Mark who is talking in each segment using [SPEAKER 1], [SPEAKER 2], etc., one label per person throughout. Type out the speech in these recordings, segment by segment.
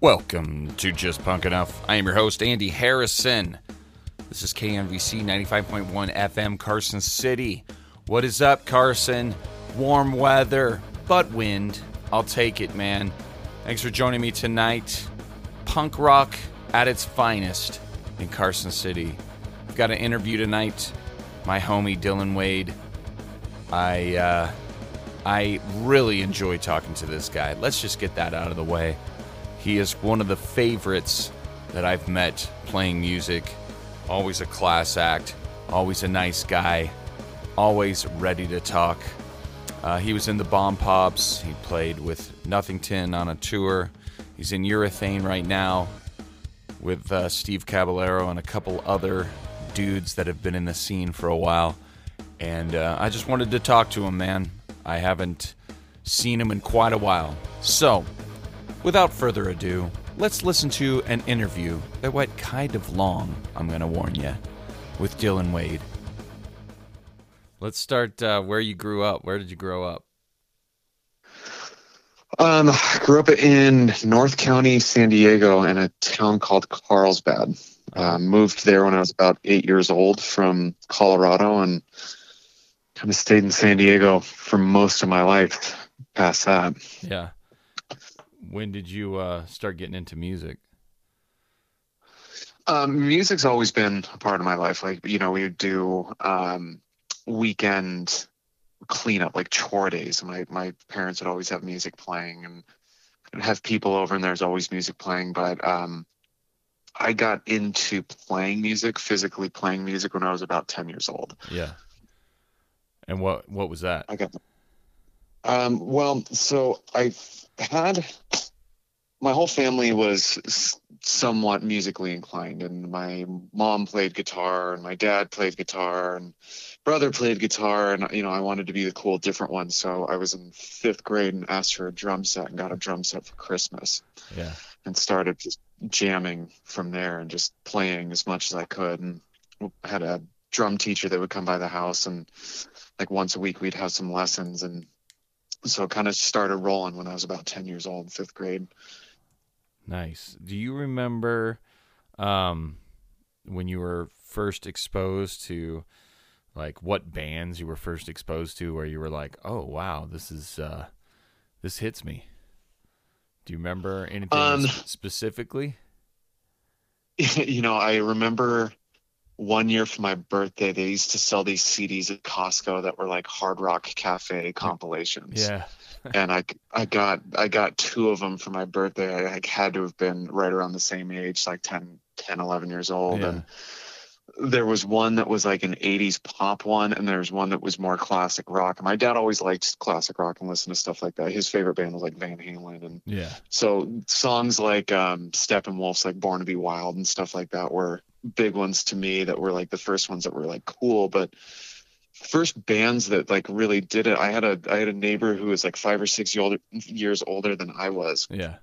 [SPEAKER 1] Welcome to Just Punk Enough. I am your host, Andy Harrison. This is KMVC 95.1 FM, Carson City. What is up, Carson? Warm weather, but wind. I'll take it, man. Thanks for joining me tonight. Punk rock at its finest in Carson City. I've got an interview tonight. My homie Dylan Wade. I uh, I really enjoy talking to this guy. Let's just get that out of the way. He is one of the favorites that I've met playing music. Always a class act, always a nice guy, always ready to talk. Uh, he was in the Bomb Pops. He played with Nothington on a tour. He's in Urethane right now with uh, Steve Caballero and a couple other dudes that have been in the scene for a while. And uh, I just wanted to talk to him, man. I haven't seen him in quite a while. So, without further ado, let's listen to an interview that went kind of long, I'm going to warn you, with Dylan Wade. Let's start uh, where you grew up. Where did you grow up?
[SPEAKER 2] Um, grew up in North County, San Diego, in a town called Carlsbad. Uh, moved there when I was about eight years old from Colorado, and kind of stayed in San Diego for most of my life. Past that,
[SPEAKER 1] Yeah. When did you uh, start getting into music?
[SPEAKER 2] um, music's always been a part of my life. Like you know, we would do um, weekend cleanup, like chore days. My my parents would always have music playing, and have people over, and there's always music playing. But um, I got into playing music, physically playing music, when I was about ten years old.
[SPEAKER 1] Yeah. And what what was that?
[SPEAKER 2] I got. Um, well, so I had my whole family was somewhat musically inclined, and my mom played guitar, and my dad played guitar, and brother played guitar, and you know I wanted to be the cool, different one. So I was in fifth grade and asked for a drum set, and got a drum set for Christmas,
[SPEAKER 1] Yeah.
[SPEAKER 2] and started just jamming from there, and just playing as much as I could, and I had a drum teacher that would come by the house and like once a week we'd have some lessons and so kind of started rolling when I was about 10 years old, fifth grade.
[SPEAKER 1] Nice. Do you remember um, when you were first exposed to like what bands you were first exposed to where you were like, "Oh, wow, this is uh this hits me." Do you remember anything
[SPEAKER 2] Um,
[SPEAKER 1] specifically?
[SPEAKER 2] you know, I remember one year for my birthday, they used to sell these CDs at Costco that were like Hard Rock Cafe compilations.
[SPEAKER 1] Yeah.
[SPEAKER 2] And I, I got, I got two of them for my birthday. I like, had to have been right around the same age, like 10, 10, 11 years old.
[SPEAKER 1] Yeah.
[SPEAKER 2] And there was one that was like an 80s pop one, and there was one that was more classic rock. And my dad always liked classic rock and listened to stuff like that. His favorite band was like Van Halen. And
[SPEAKER 1] Yeah.
[SPEAKER 2] so songs like um, Steppenwolf's like Born to Be Wild and stuff like that were big ones to me that were like the first ones that were like cool. But first bands that like really did it, I had a I had a neighbor who was like five or six year older, years older than I was,
[SPEAKER 1] Yeah.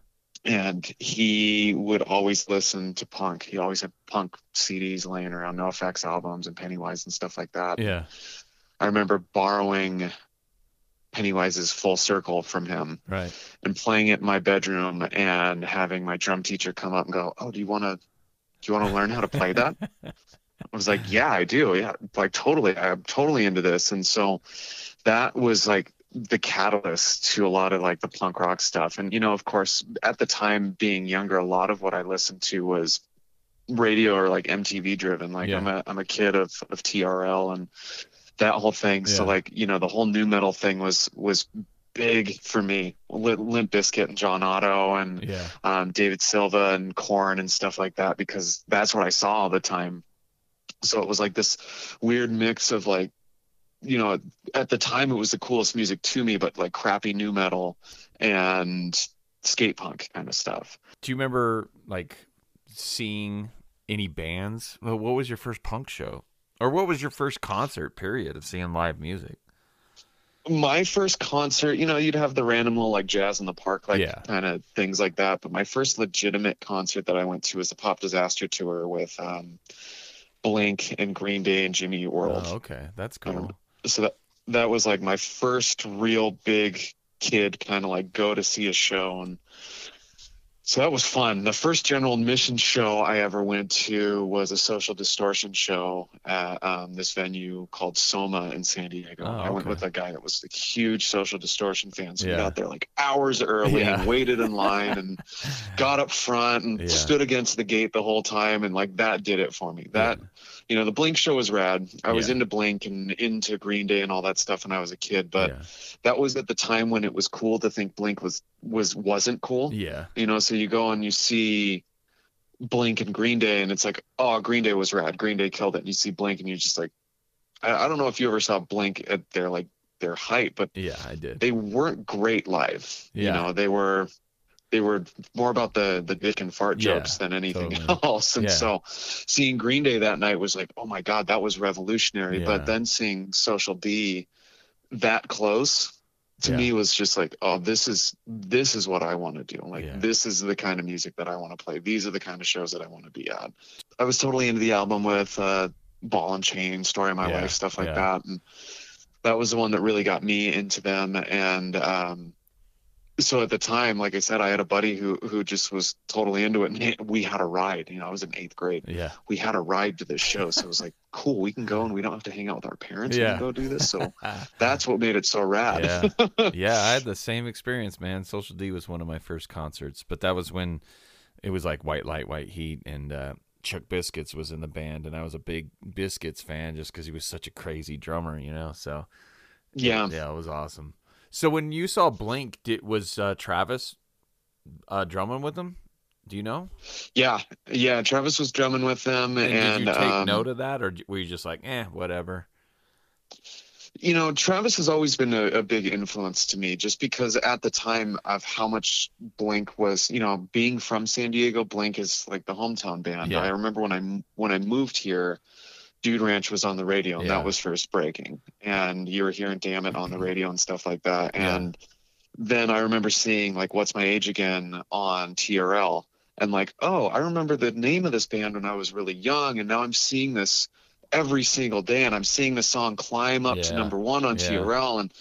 [SPEAKER 2] and he would always listen to punk. He always had punk CDs laying around, NOFX albums and Pennywise and stuff like that.
[SPEAKER 1] Yeah.
[SPEAKER 2] I remember borrowing Pennywise's Full Circle from him
[SPEAKER 1] Right.
[SPEAKER 2] and playing it in my bedroom and having my drum teacher come up and go, "Oh, do you want to do you want to learn how to play that?" I was like, "Yeah, I do. Yeah, like totally. I'm totally into this." And so that was like the catalyst to a lot of like the punk rock stuff. And you know, of course, at the time being younger, a lot of what I listened to was radio or like MTV driven. Like
[SPEAKER 1] Yeah.
[SPEAKER 2] I'm a I'm a kid of of TRL and that whole thing. So like, you know, the whole nu metal thing was was big for me. Limp Limp Bizkit and John Otto and
[SPEAKER 1] Yeah.
[SPEAKER 2] um, David Silveria and Korn and stuff like that because that's what I saw all the time. So it was like this weird mix of like, you know, at the time it was the coolest music to me, but like crappy nu metal and skate punk kind of stuff.
[SPEAKER 1] Do you remember like seeing any bands? Well, what was your first punk show? Or what was your first concert period of seeing live music?
[SPEAKER 2] my first concert, you know, you'd have the random little like jazz in the park, like
[SPEAKER 1] Yeah.
[SPEAKER 2] kind of things like that. But my first legitimate concert that I went to was the Pop Disaster tour with um, Blink and Green Day and Jimmy Eat World.
[SPEAKER 1] Oh, okay. That's
[SPEAKER 2] Um,
[SPEAKER 1] cool.
[SPEAKER 2] So that that was like my first real big kid kind of like go to see a show and So that was fun. The first general admission show I ever went to was a social distortion show at um, this venue called Soma in San Diego.
[SPEAKER 1] Oh,
[SPEAKER 2] I went with a guy that was a huge social distortion fan. So we got there like hours early
[SPEAKER 1] Yeah.
[SPEAKER 2] and waited in line and got up front and
[SPEAKER 1] Yeah.
[SPEAKER 2] stood against the gate the whole time. And like that did it for me. That, you know, the Blink show was rad. I was
[SPEAKER 1] Yeah.
[SPEAKER 2] into Blink and into Green Day and all that stuff when I was a kid. But
[SPEAKER 1] yeah.
[SPEAKER 2] that was at the time when it was cool to think Blink was, was, wasn't cool
[SPEAKER 1] yeah.
[SPEAKER 2] you know so you go and you see blink and green day and it's like oh green day was rad green day killed it and you see blink and you're just like i, I don't know if you ever saw blink at their like their height but
[SPEAKER 1] Yeah, I did.
[SPEAKER 2] they weren't great live
[SPEAKER 1] Yeah.
[SPEAKER 2] you know they were they were more about the the dick and fart
[SPEAKER 1] Yeah,
[SPEAKER 2] jokes than anything
[SPEAKER 1] totally.
[SPEAKER 2] else. And
[SPEAKER 1] Yeah.
[SPEAKER 2] so seeing green day that night was like oh my god that was revolutionary.
[SPEAKER 1] Yeah.
[SPEAKER 2] but then seeing social d that close to me was just like oh this is this is what i want to do. Like this is the kind of music that i want to play. These are the kind of shows that i want to be at. I was totally into the album with uh ball and chain story of my life stuff like that. And that was the one that really got me into them. And um so at the time like i said i had a buddy who who just was totally into it and we had a ride you know i was in eighth grade
[SPEAKER 1] Yeah.
[SPEAKER 2] we had a ride to this show so it was like cool we can go and we don't have to hang out with our parents we
[SPEAKER 1] Yeah.
[SPEAKER 2] can go do this so that's what made it so rad
[SPEAKER 1] yeah. yeah, I had the same experience, man. Social D was one of my first concerts, but that was when it was like White Light, White Heat, and uh, Chuck Biscuits was in the band, and I was a big Biscuits fan just because he was such a crazy drummer, you know. So
[SPEAKER 2] yeah
[SPEAKER 1] yeah, it was awesome. So when you saw Blink, did was uh, Travis uh, drumming with them? Do you know?
[SPEAKER 2] yeah yeah travis was drumming with them
[SPEAKER 1] And,
[SPEAKER 2] and,
[SPEAKER 1] did you take
[SPEAKER 2] um,
[SPEAKER 1] note of that, or were you just like, eh, whatever?
[SPEAKER 2] you know travis has always been a, a big influence to me just because at the time of how much blink was you know being from san diego blink is like the hometown band
[SPEAKER 1] Yeah.
[SPEAKER 2] i remember when i when i moved here dude ranch was on the radio and
[SPEAKER 1] Yeah.
[SPEAKER 2] that was first breaking and you were hearing damn it on the radio and stuff like that
[SPEAKER 1] Yeah.
[SPEAKER 2] and then i remember seeing like what's my age again on trl and like oh i remember the name of this band when i was really young and now i'm seeing this every single day and i'm seeing the song climb up to number one on
[SPEAKER 1] Yeah.
[SPEAKER 2] trl and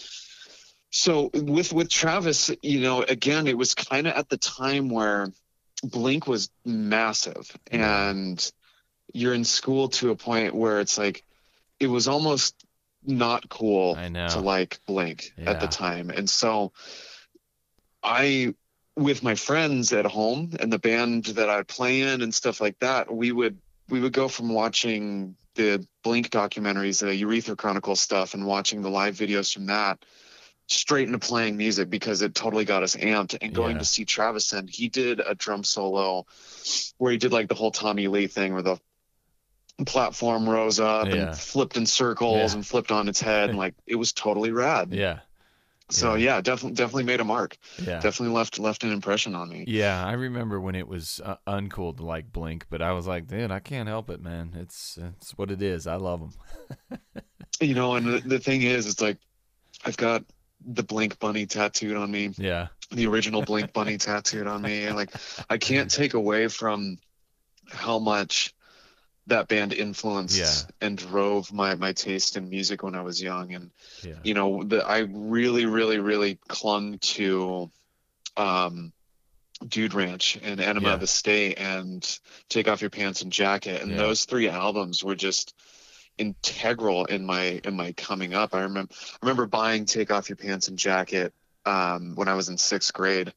[SPEAKER 2] so with with travis you know again it was kind of at the time where blink was massive
[SPEAKER 1] Yeah.
[SPEAKER 2] and you're in school to a point where it's like it was almost not cool
[SPEAKER 1] I know.
[SPEAKER 2] to like blink at the time and so i with my friends at home and the band that i play in and stuff like that we would we would go from watching the blink documentaries the urethra chronicle stuff and watching the live videos from that straight into playing music because it totally got us amped and going
[SPEAKER 1] Yeah.
[SPEAKER 2] to see travis and he did a drum solo where he did like the whole tommy lee thing where the platform rose up
[SPEAKER 1] Yeah.
[SPEAKER 2] and flipped in circles
[SPEAKER 1] Yeah.
[SPEAKER 2] and flipped on its head and like it was totally rad
[SPEAKER 1] Yeah,
[SPEAKER 2] so yeah, definitely definitely made a mark.
[SPEAKER 1] yeah.
[SPEAKER 2] Definitely left left an impression on me.
[SPEAKER 1] Yeah, I remember when it was uh, uncool to like Blink, but I was like, dude, I can't help it, man. It's it's what it is. I love them.
[SPEAKER 2] You know, and the, the thing is, it's like I've got the Blink Bunny tattooed on me,
[SPEAKER 1] Yeah,
[SPEAKER 2] the original Blink Bunny tattooed on me, and like I can't take away from how much that band influenced
[SPEAKER 1] Yeah.
[SPEAKER 2] and drove my my taste in music when I was young and
[SPEAKER 1] yeah,
[SPEAKER 2] you know the, i really really really clung to um dude ranch and enema
[SPEAKER 1] Yeah.
[SPEAKER 2] of the state and take off your pants and jacket and
[SPEAKER 1] Yeah.
[SPEAKER 2] those three albums were just integral in my in my coming up i remember i remember buying take off your pants and jacket um when i was in sixth grade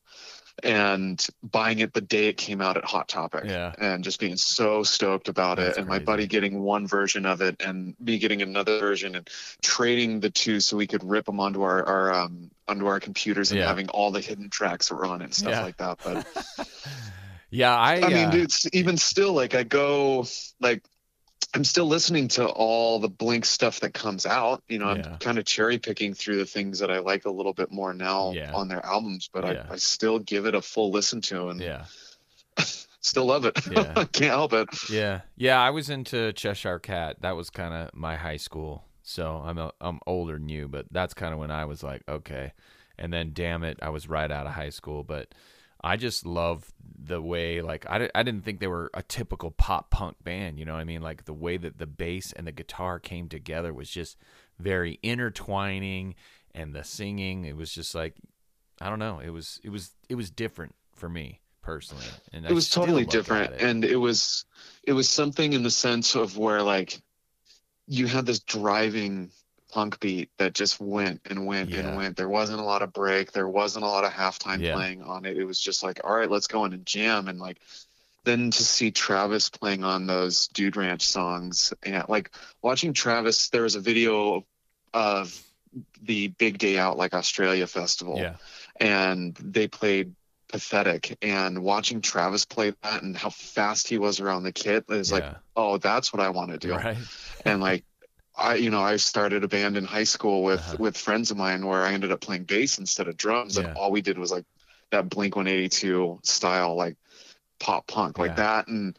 [SPEAKER 2] and buying it the day it came out at hot topic
[SPEAKER 1] yeah,
[SPEAKER 2] and just being so stoked about
[SPEAKER 1] That's
[SPEAKER 2] it and my buddy getting one version of it and me getting another version and trading the two so we could rip them onto our, our um onto our computers and
[SPEAKER 1] Yeah.
[SPEAKER 2] having all the hidden tracks that were on it and stuff
[SPEAKER 1] Yeah.
[SPEAKER 2] like that but
[SPEAKER 1] yeah. I,
[SPEAKER 2] i mean
[SPEAKER 1] uh,
[SPEAKER 2] dude even still like i go like i'm still listening to all the blink stuff that comes out you know i'm kind of cherry picking through the things that i like a little bit more now
[SPEAKER 1] Yeah.
[SPEAKER 2] on their albums but
[SPEAKER 1] Yeah.
[SPEAKER 2] I, I still give it a full listen to and
[SPEAKER 1] yeah,
[SPEAKER 2] still love it
[SPEAKER 1] Yeah.
[SPEAKER 2] can't help it
[SPEAKER 1] yeah, yeah. I was into Cheshire Cat. That was kind of my high school. So I'm a, I'm older than you, but that's kind of when I was like, okay. And then, damn it, I was right out of high school, but. I just love the way like I, I didn't think they were a typical pop punk band, you know what I mean? Like the way that the bass and the guitar came together was just very intertwining and the singing, it was just like I don't know, it was it was it was different for me personally, and
[SPEAKER 2] it
[SPEAKER 1] I
[SPEAKER 2] was totally different
[SPEAKER 1] it.
[SPEAKER 2] and it was it was something in the sense of where like you had this driving punk beat that just went and went
[SPEAKER 1] Yeah.
[SPEAKER 2] and went. There wasn't a lot of break. There wasn't a lot of halftime
[SPEAKER 1] Yeah.
[SPEAKER 2] playing on it. It was just like all right let's go in and jam. And like then to see Travis playing on those Dude Ranch songs and like watching Travis there was a video of the Big Day Out like Australia festival.
[SPEAKER 1] Yeah,
[SPEAKER 2] and they played pathetic and watching travis play that and how fast he was around the kit is like
[SPEAKER 1] yeah,
[SPEAKER 2] oh that's what i want to do.
[SPEAKER 1] Right,
[SPEAKER 2] and like i you know i started a band in high school with
[SPEAKER 1] Uh-huh.
[SPEAKER 2] with friends of mine where i ended up playing bass instead of drums
[SPEAKER 1] Yeah.
[SPEAKER 2] and all we did was like that blink 182 style like pop punk like
[SPEAKER 1] Yeah.
[SPEAKER 2] that and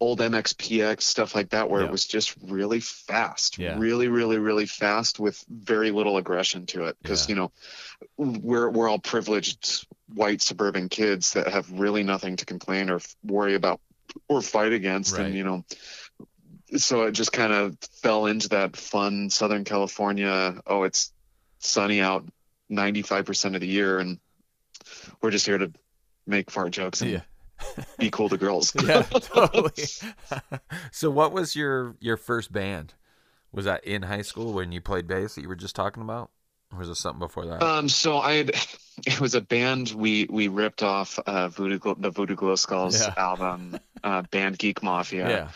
[SPEAKER 2] old mxpx stuff like that where
[SPEAKER 1] Yeah.
[SPEAKER 2] it was just really fast really really really fast with very little aggression to it because you know we're we're all privileged white suburban kids that have really nothing to complain or worry about or fight against
[SPEAKER 1] Right.
[SPEAKER 2] and you know so it just kind of fell into that fun southern california oh it's sunny out 95% of the year and we're just here to make fart jokes and
[SPEAKER 1] yeah,
[SPEAKER 2] be cool to girls
[SPEAKER 1] yeah, totally. so, what was your your first band? Was that in high school when you played bass that you were just talking about, or was it something before that?
[SPEAKER 2] Um, so I had, it was a band we we ripped off uh, Voodoo the Voodoo Glow Skulls
[SPEAKER 1] Yeah.
[SPEAKER 2] album, uh, band Geek Mafia,
[SPEAKER 1] yeah,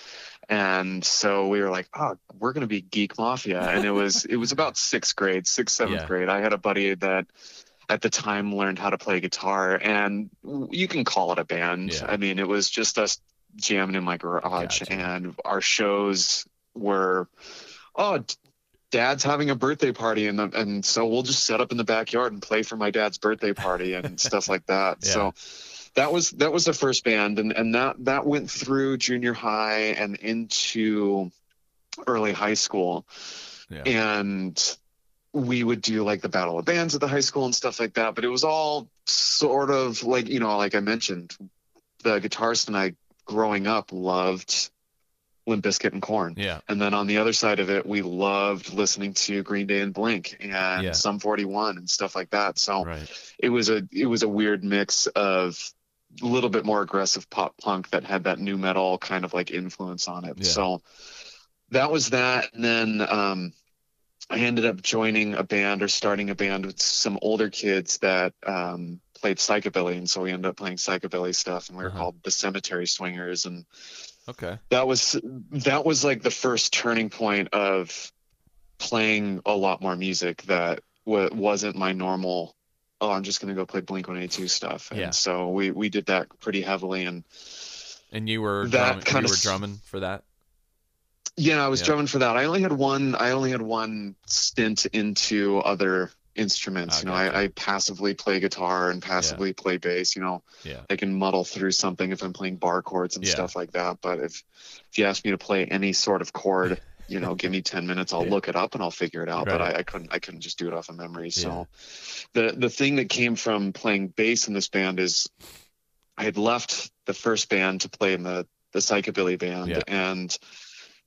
[SPEAKER 2] and so we were like, oh, we're gonna be Geek Mafia, and it was it was about sixth grade, sixth seventh
[SPEAKER 1] Yeah.
[SPEAKER 2] grade. I had a buddy that at the time learned how to play guitar, and you can call it a band.
[SPEAKER 1] Yeah.
[SPEAKER 2] I mean, it was just us jamming in my garage,
[SPEAKER 1] Gotcha.
[SPEAKER 2] and our shows were, oh. Dad's having a birthday party, and the, and so we'll just set up in the backyard and play for my dad's birthday party and stuff like that.
[SPEAKER 1] Yeah.
[SPEAKER 2] So that was that was the first band, and and that that went through junior high and into early high school,
[SPEAKER 1] yeah,
[SPEAKER 2] and we would do like the battle of bands at the high school and stuff like that. But it was all sort of like you know, like I mentioned, the guitarist and I growing up loved Limp Bizkit and Korn.
[SPEAKER 1] yeah,
[SPEAKER 2] And then on the other side of it, we loved listening to Green Day and Blink and
[SPEAKER 1] Yeah.
[SPEAKER 2] Sum 41 and stuff like that. So
[SPEAKER 1] right,
[SPEAKER 2] it was a it was a weird mix of a little bit more aggressive pop punk that had that nu metal kind of like influence on it.
[SPEAKER 1] Yeah.
[SPEAKER 2] So that was that. And then um, I ended up joining a band or starting a band with some older kids that um, played psychobilly, and so we ended up playing psychobilly stuff, and we were
[SPEAKER 1] Uh-huh.
[SPEAKER 2] called the Cemetery Swingers, and
[SPEAKER 1] okay,
[SPEAKER 2] that was that was like the first turning point of playing a lot more music that w- wasn't my normal oh i'm just going to go play blink 182 stuff and
[SPEAKER 1] Yeah.
[SPEAKER 2] so we we did that pretty heavily and
[SPEAKER 1] and you were
[SPEAKER 2] That
[SPEAKER 1] drumming,
[SPEAKER 2] kind
[SPEAKER 1] you
[SPEAKER 2] of
[SPEAKER 1] were drumming for that.
[SPEAKER 2] yeah i was
[SPEAKER 1] Yeah.
[SPEAKER 2] drumming for that i only had one i only had one stint into other instruments
[SPEAKER 1] Ah,
[SPEAKER 2] you know. I, I passively play guitar and passively play bass you know
[SPEAKER 1] Yeah,
[SPEAKER 2] I can muddle through something if I'm playing bar chords and
[SPEAKER 1] Yeah.
[SPEAKER 2] stuff like that. But if if you ask me to play any sort of chord, you know, give me ten minutes, I'll
[SPEAKER 1] Yeah.
[SPEAKER 2] look it up and I'll figure it out. But I, I couldn't I couldn't just do it off of memory.
[SPEAKER 1] Yeah.
[SPEAKER 2] So the the thing that came from playing bass in this band is I had left the first band to play in the the psychobilly band
[SPEAKER 1] Yeah.
[SPEAKER 2] and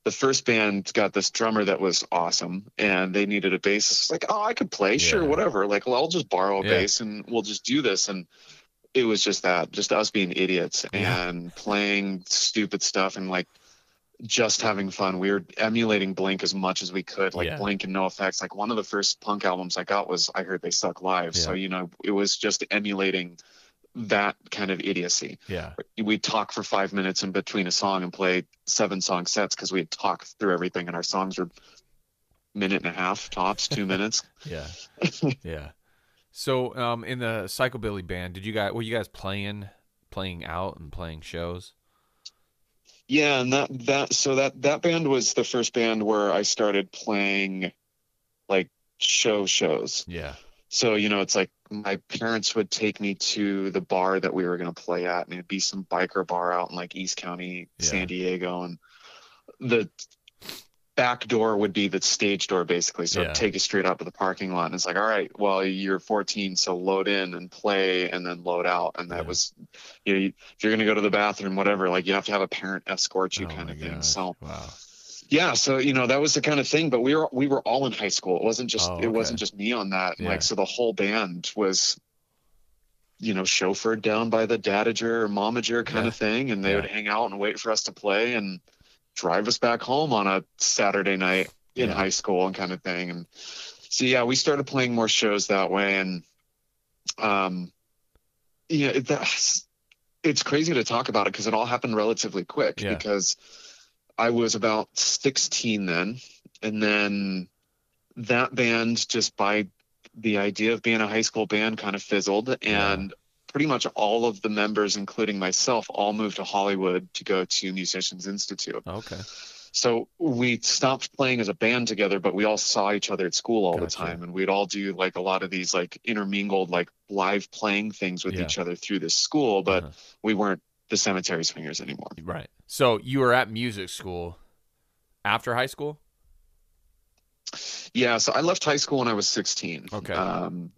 [SPEAKER 2] the first band got this drummer that was awesome and they needed a bassist. It's like, oh, I could play, sure, whatever. Like, well, I'll just borrow a bass and we'll just do this. And it was just that, just us being idiots
[SPEAKER 1] Yeah.
[SPEAKER 2] and playing stupid stuff and like just having fun. We were emulating Blink as much as we could, like
[SPEAKER 1] Yeah.
[SPEAKER 2] Blink and NOFX. Like one of the first punk albums I got was I Heard They Suck Live. So, you know, it was just emulating that kind of idiocy
[SPEAKER 1] yeah,
[SPEAKER 2] we'd talk for five minutes in between a song and play seven song sets because we'd talk through everything and our songs were minute and a half tops two minutes
[SPEAKER 1] yeah, yeah. So, um, in the psychobilly band, did you guys were you guys playing playing out and playing shows?
[SPEAKER 2] Yeah and that that so that that band was the first band where i started playing like show shows
[SPEAKER 1] Yeah,
[SPEAKER 2] so you know it's like my parents would take me to the bar that we were going to play at and it'd be some biker bar out in like east county
[SPEAKER 1] Yeah.
[SPEAKER 2] san diego and the back door would be the stage door basically. So
[SPEAKER 1] Yeah.
[SPEAKER 2] take you straight out to the parking lot and it's like all right well you're 14 so load in and play and then load out. And that
[SPEAKER 1] Yeah.
[SPEAKER 2] was you know you, if you're going to go to the bathroom whatever like you have to have a parent escort you
[SPEAKER 1] Oh
[SPEAKER 2] kind of thing so
[SPEAKER 1] wow,
[SPEAKER 2] yeah so you know that was the kind of thing but we were we were all in high school. It wasn't just
[SPEAKER 1] Oh,
[SPEAKER 2] it wasn't just me on that.
[SPEAKER 1] Yeah.
[SPEAKER 2] like so the whole band was you know, chauffeured down by the dadager or momager kind of thing, and they would hang out and wait for us to play and drive us back home on a Saturday night in
[SPEAKER 1] Yeah.
[SPEAKER 2] high school and kind of thing. And so yeah, we started playing more shows that way, and um, yeah, it, that's it's crazy to talk about it because it all happened relatively quick
[SPEAKER 1] Yeah.
[SPEAKER 2] because I was about 16 then, and then that band just by the idea of being a high school band kind of fizzled and pretty much all of the members including myself all moved to hollywood to go to musicians institute
[SPEAKER 1] Okay.
[SPEAKER 2] so we stopped playing as a band together but we all saw each other at school all
[SPEAKER 1] Gotcha.
[SPEAKER 2] the time and we'd all do like a lot of these like intermingled like live playing things with
[SPEAKER 1] Yeah.
[SPEAKER 2] each other through this school but
[SPEAKER 1] Uh-huh.
[SPEAKER 2] we weren't the cemetery swingers anymore
[SPEAKER 1] Right. So you were at music school after high school?
[SPEAKER 2] Yeah, so I left high school when I was 16.
[SPEAKER 1] Okay.
[SPEAKER 2] Um,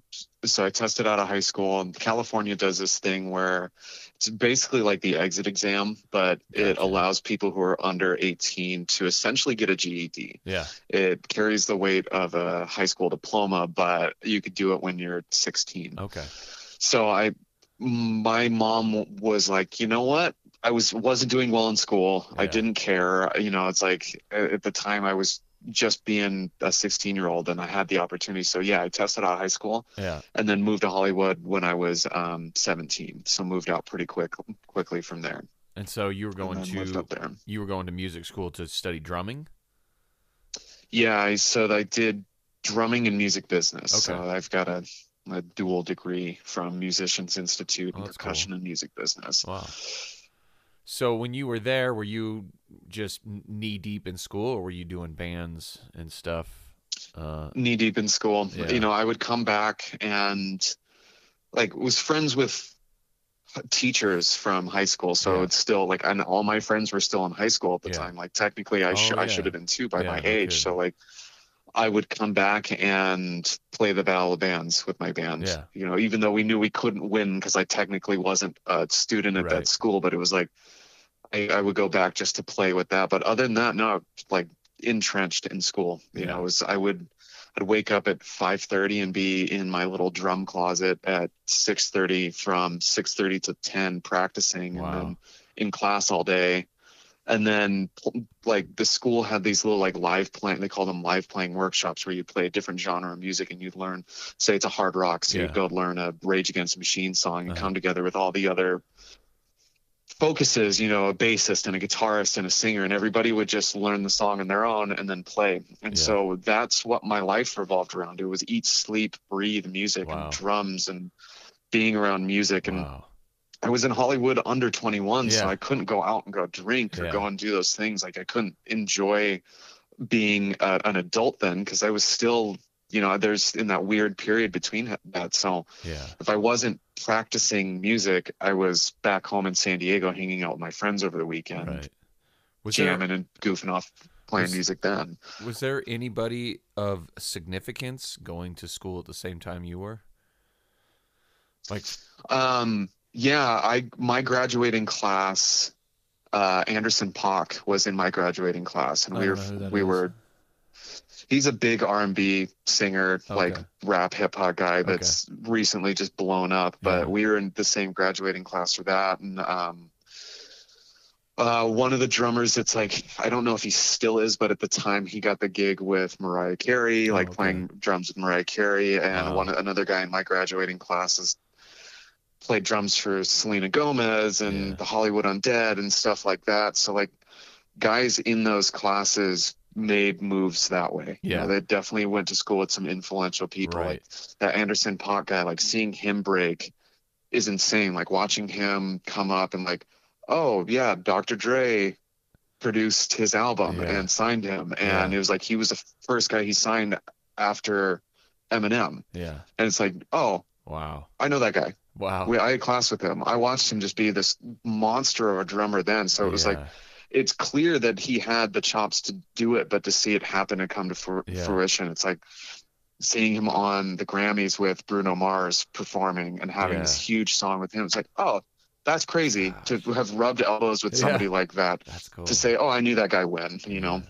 [SPEAKER 2] so I tested out of high school, and California does this thing where it's basically like the exit exam, but it allows people who are under 18 to essentially get a GED.
[SPEAKER 1] Yeah.
[SPEAKER 2] It carries the weight of a high school diploma, but you could do it when you're 16.
[SPEAKER 1] Okay.
[SPEAKER 2] So I, my mom was like, you know what? I was wasn't doing well in school.
[SPEAKER 1] Yeah.
[SPEAKER 2] I didn't care. You know, it's like at the time I was just being a 16 year old and I had the opportunity. So yeah, I tested out of high school
[SPEAKER 1] Yeah.
[SPEAKER 2] and then moved to Hollywood when I was um, 17. So moved out pretty quick quickly from there.
[SPEAKER 1] And so you were going
[SPEAKER 2] and
[SPEAKER 1] to
[SPEAKER 2] up there.
[SPEAKER 1] you were going to music school to study drumming?
[SPEAKER 2] Yeah, I, so I did drumming and music business. So
[SPEAKER 1] Okay.
[SPEAKER 2] I've got a, a dual degree from Musicians Institute
[SPEAKER 1] Oh, that's
[SPEAKER 2] percussion and music business.
[SPEAKER 1] Wow. So when you were there, were you just knee deep in school, or were you doing bands and stuff? Uh,
[SPEAKER 2] knee deep in school.
[SPEAKER 1] Yeah.
[SPEAKER 2] You know, I would come back and like was friends with teachers from high school. So
[SPEAKER 1] Yeah.
[SPEAKER 2] it's still like, and all my friends were still in high school at the
[SPEAKER 1] Yeah.
[SPEAKER 2] time. Like technically I, sh-
[SPEAKER 1] Oh,
[SPEAKER 2] I should have been too by my age. So like I would come back and play the battle of bands with my band,
[SPEAKER 1] Yeah.
[SPEAKER 2] you know, even though we knew we couldn't win because I technically wasn't a student at
[SPEAKER 1] Right.
[SPEAKER 2] that school, but it was like, I, I would go back just to play with that. But other than that, no, like entrenched in school, you
[SPEAKER 1] Yeah.
[SPEAKER 2] know, it was, I would, I'd wake up at 5:30 and be in my little drum closet at 6:30 from 6:30 to 10 practicing
[SPEAKER 1] Wow.
[SPEAKER 2] and then in class all day. And then like the school had these little like live playing they call them live playing workshops where you play a different genre of music and you'd learn say it's a hard rock so
[SPEAKER 1] Yeah.
[SPEAKER 2] you'd go learn a Rage Against Machine song and
[SPEAKER 1] Uh-huh.
[SPEAKER 2] come together with all the other focuses, you know, a bassist and a guitarist and a singer, and everybody would just learn the song on their own and then play. And
[SPEAKER 1] Yeah.
[SPEAKER 2] so that's what my life revolved around. It was eat, sleep, breathe music
[SPEAKER 1] Wow.
[SPEAKER 2] and drums and being around music. And
[SPEAKER 1] wow.
[SPEAKER 2] I was in Hollywood under 21, so I couldn't go out and go drink or
[SPEAKER 1] Yeah.
[SPEAKER 2] go and do those things. Like I couldn't enjoy being uh, an adult then because I was still, you know, there's in that weird period between that. So
[SPEAKER 1] Yeah.
[SPEAKER 2] if I wasn't practicing music, I was back home in San Diego hanging out with my friends over the weekend,
[SPEAKER 1] Right. Was there
[SPEAKER 2] jamming and goofing off playing
[SPEAKER 1] Was-
[SPEAKER 2] music then.
[SPEAKER 1] was there anybody of significance going to school at the same time you were? Like
[SPEAKER 2] Um, yeah, I my graduating class, uh, Anderson .Paak was in my graduating class, and we were
[SPEAKER 1] know who that
[SPEAKER 2] we
[SPEAKER 1] is.
[SPEAKER 2] were. He's a big R and B singer, like rap hip hop guy that's recently just blown up. But
[SPEAKER 1] Yeah.
[SPEAKER 2] we were in the same graduating class for that, and um, uh, one of the drummers that's like I don't know if he still is, but at the time he got the gig with Mariah Carey,
[SPEAKER 1] Oh,
[SPEAKER 2] like
[SPEAKER 1] okay.
[SPEAKER 2] playing drums with Mariah Carey, and
[SPEAKER 1] Wow.
[SPEAKER 2] one another guy in my graduating class is played drums for Selena Gomez and
[SPEAKER 1] Yeah.
[SPEAKER 2] the Hollywood Undead and stuff like that. So like guys in those classes made moves that way. You
[SPEAKER 1] Yeah.
[SPEAKER 2] know, they definitely went to school with some influential people.
[SPEAKER 1] Right.
[SPEAKER 2] Like that Anderson .Paak guy, like seeing him break is insane. Like watching him come up and like, oh yeah, Dr. Dre produced his album
[SPEAKER 1] Yeah.
[SPEAKER 2] and signed him. And
[SPEAKER 1] Yeah.
[SPEAKER 2] it was like he was the first guy he signed after Eminem.
[SPEAKER 1] yeah.
[SPEAKER 2] And it's like, oh,
[SPEAKER 1] Wow.
[SPEAKER 2] I know that guy.
[SPEAKER 1] Wow.
[SPEAKER 2] We, I had class with him. I watched him just be this monster of a drummer then. So it was like it's clear that he had the chops to do it, but to see it happen and come to
[SPEAKER 1] Yeah.
[SPEAKER 2] fruition, it's like seeing him on the Grammys with Bruno Mars performing and having this huge song with him. It's like, oh, that's crazy to have rubbed elbows with
[SPEAKER 1] Yeah.
[SPEAKER 2] somebody like that.
[SPEAKER 1] That's cool.
[SPEAKER 2] To say, oh, I knew that guy when, you know.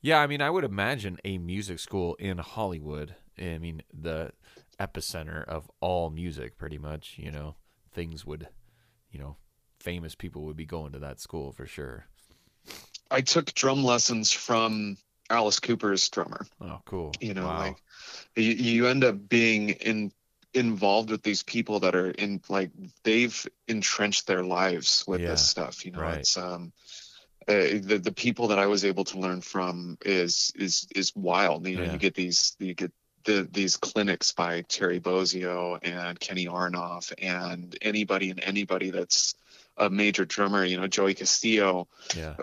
[SPEAKER 1] Yeah, I mean, I would imagine a music school in Hollywood. I mean, the epicenter of all music, pretty much. You know, things would, you know, famous people would be going to that school for sure.
[SPEAKER 2] I took drum lessons from Alice Cooper's drummer.
[SPEAKER 1] Oh, cool.
[SPEAKER 2] You know,
[SPEAKER 1] Wow.
[SPEAKER 2] like you, you end up being in involved with these people that are in like they've entrenched their lives with
[SPEAKER 1] Yeah,
[SPEAKER 2] this stuff. You know,
[SPEAKER 1] right.
[SPEAKER 2] it's um uh, the the people that I was able to learn from is is is wild. You know,
[SPEAKER 1] Yeah.
[SPEAKER 2] you get these you get the, these clinics by Terry Bozzio and Kenny Aronoff and anybody and anybody that's a major drummer. You know, Joey Castillo
[SPEAKER 1] yeah.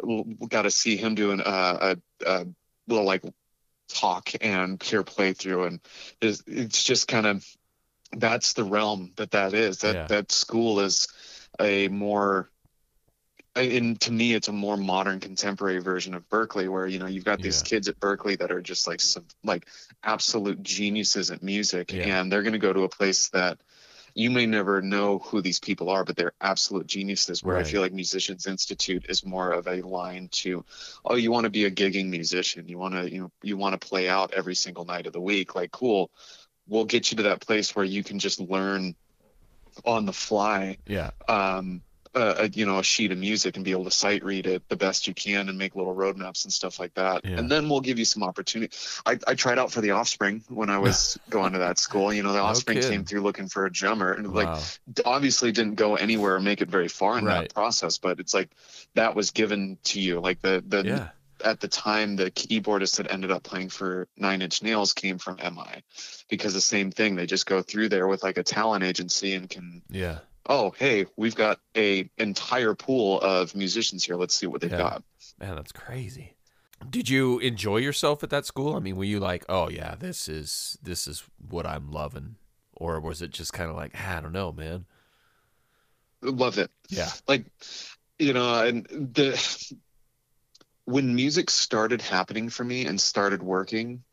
[SPEAKER 2] got to see him doing a, uh, a, a little like talk and pure playthrough and it's, it's just kind of that's the realm that that is that
[SPEAKER 1] Yeah.
[SPEAKER 2] that school is a more and to me it's a more modern contemporary version of Berklee where you know you've got these
[SPEAKER 1] Yeah.
[SPEAKER 2] kids at Berklee that are just like some like absolute geniuses at music
[SPEAKER 1] Yeah.
[SPEAKER 2] and they're going to go to a place that you may never know who these people are, but they're absolute geniuses. Where
[SPEAKER 1] Right.
[SPEAKER 2] I feel like Musicians Institute is more of a line to, oh, you want to be a gigging musician, you want to, you know, you want to play out every single night of the week. Like, cool, we'll get you to that place where you can just learn on the fly,
[SPEAKER 1] Yeah.
[SPEAKER 2] um, a, a, you know, a sheet of music and be able to sight read it the best you can and make little roadmaps and stuff like that.
[SPEAKER 1] Yeah.
[SPEAKER 2] And then we'll give you some opportunity. I, I tried out for the Offspring when I was going to that school. You know, the Offspring came through looking for a drummer, and like obviously didn't go anywhere or make it very far in
[SPEAKER 1] Right.
[SPEAKER 2] that process but it's like that was given to you like the the
[SPEAKER 1] Yeah.
[SPEAKER 2] at the time the keyboardist that ended up playing for nine inch nails came from mi because the same thing they just go through there with like a talent agency and can
[SPEAKER 1] Yeah.
[SPEAKER 2] Oh hey we've got a entire pool of musicians here let's see what they've
[SPEAKER 1] Yeah.
[SPEAKER 2] got
[SPEAKER 1] Man, that's crazy. Did you enjoy yourself at that school? I mean, were you like, "Oh yeah, this is this is what I'm loving," or was it just kind of like, "Ah, "I don't know, man"?
[SPEAKER 2] love it
[SPEAKER 1] Yeah.
[SPEAKER 2] like you know and the when music started happening for me and started working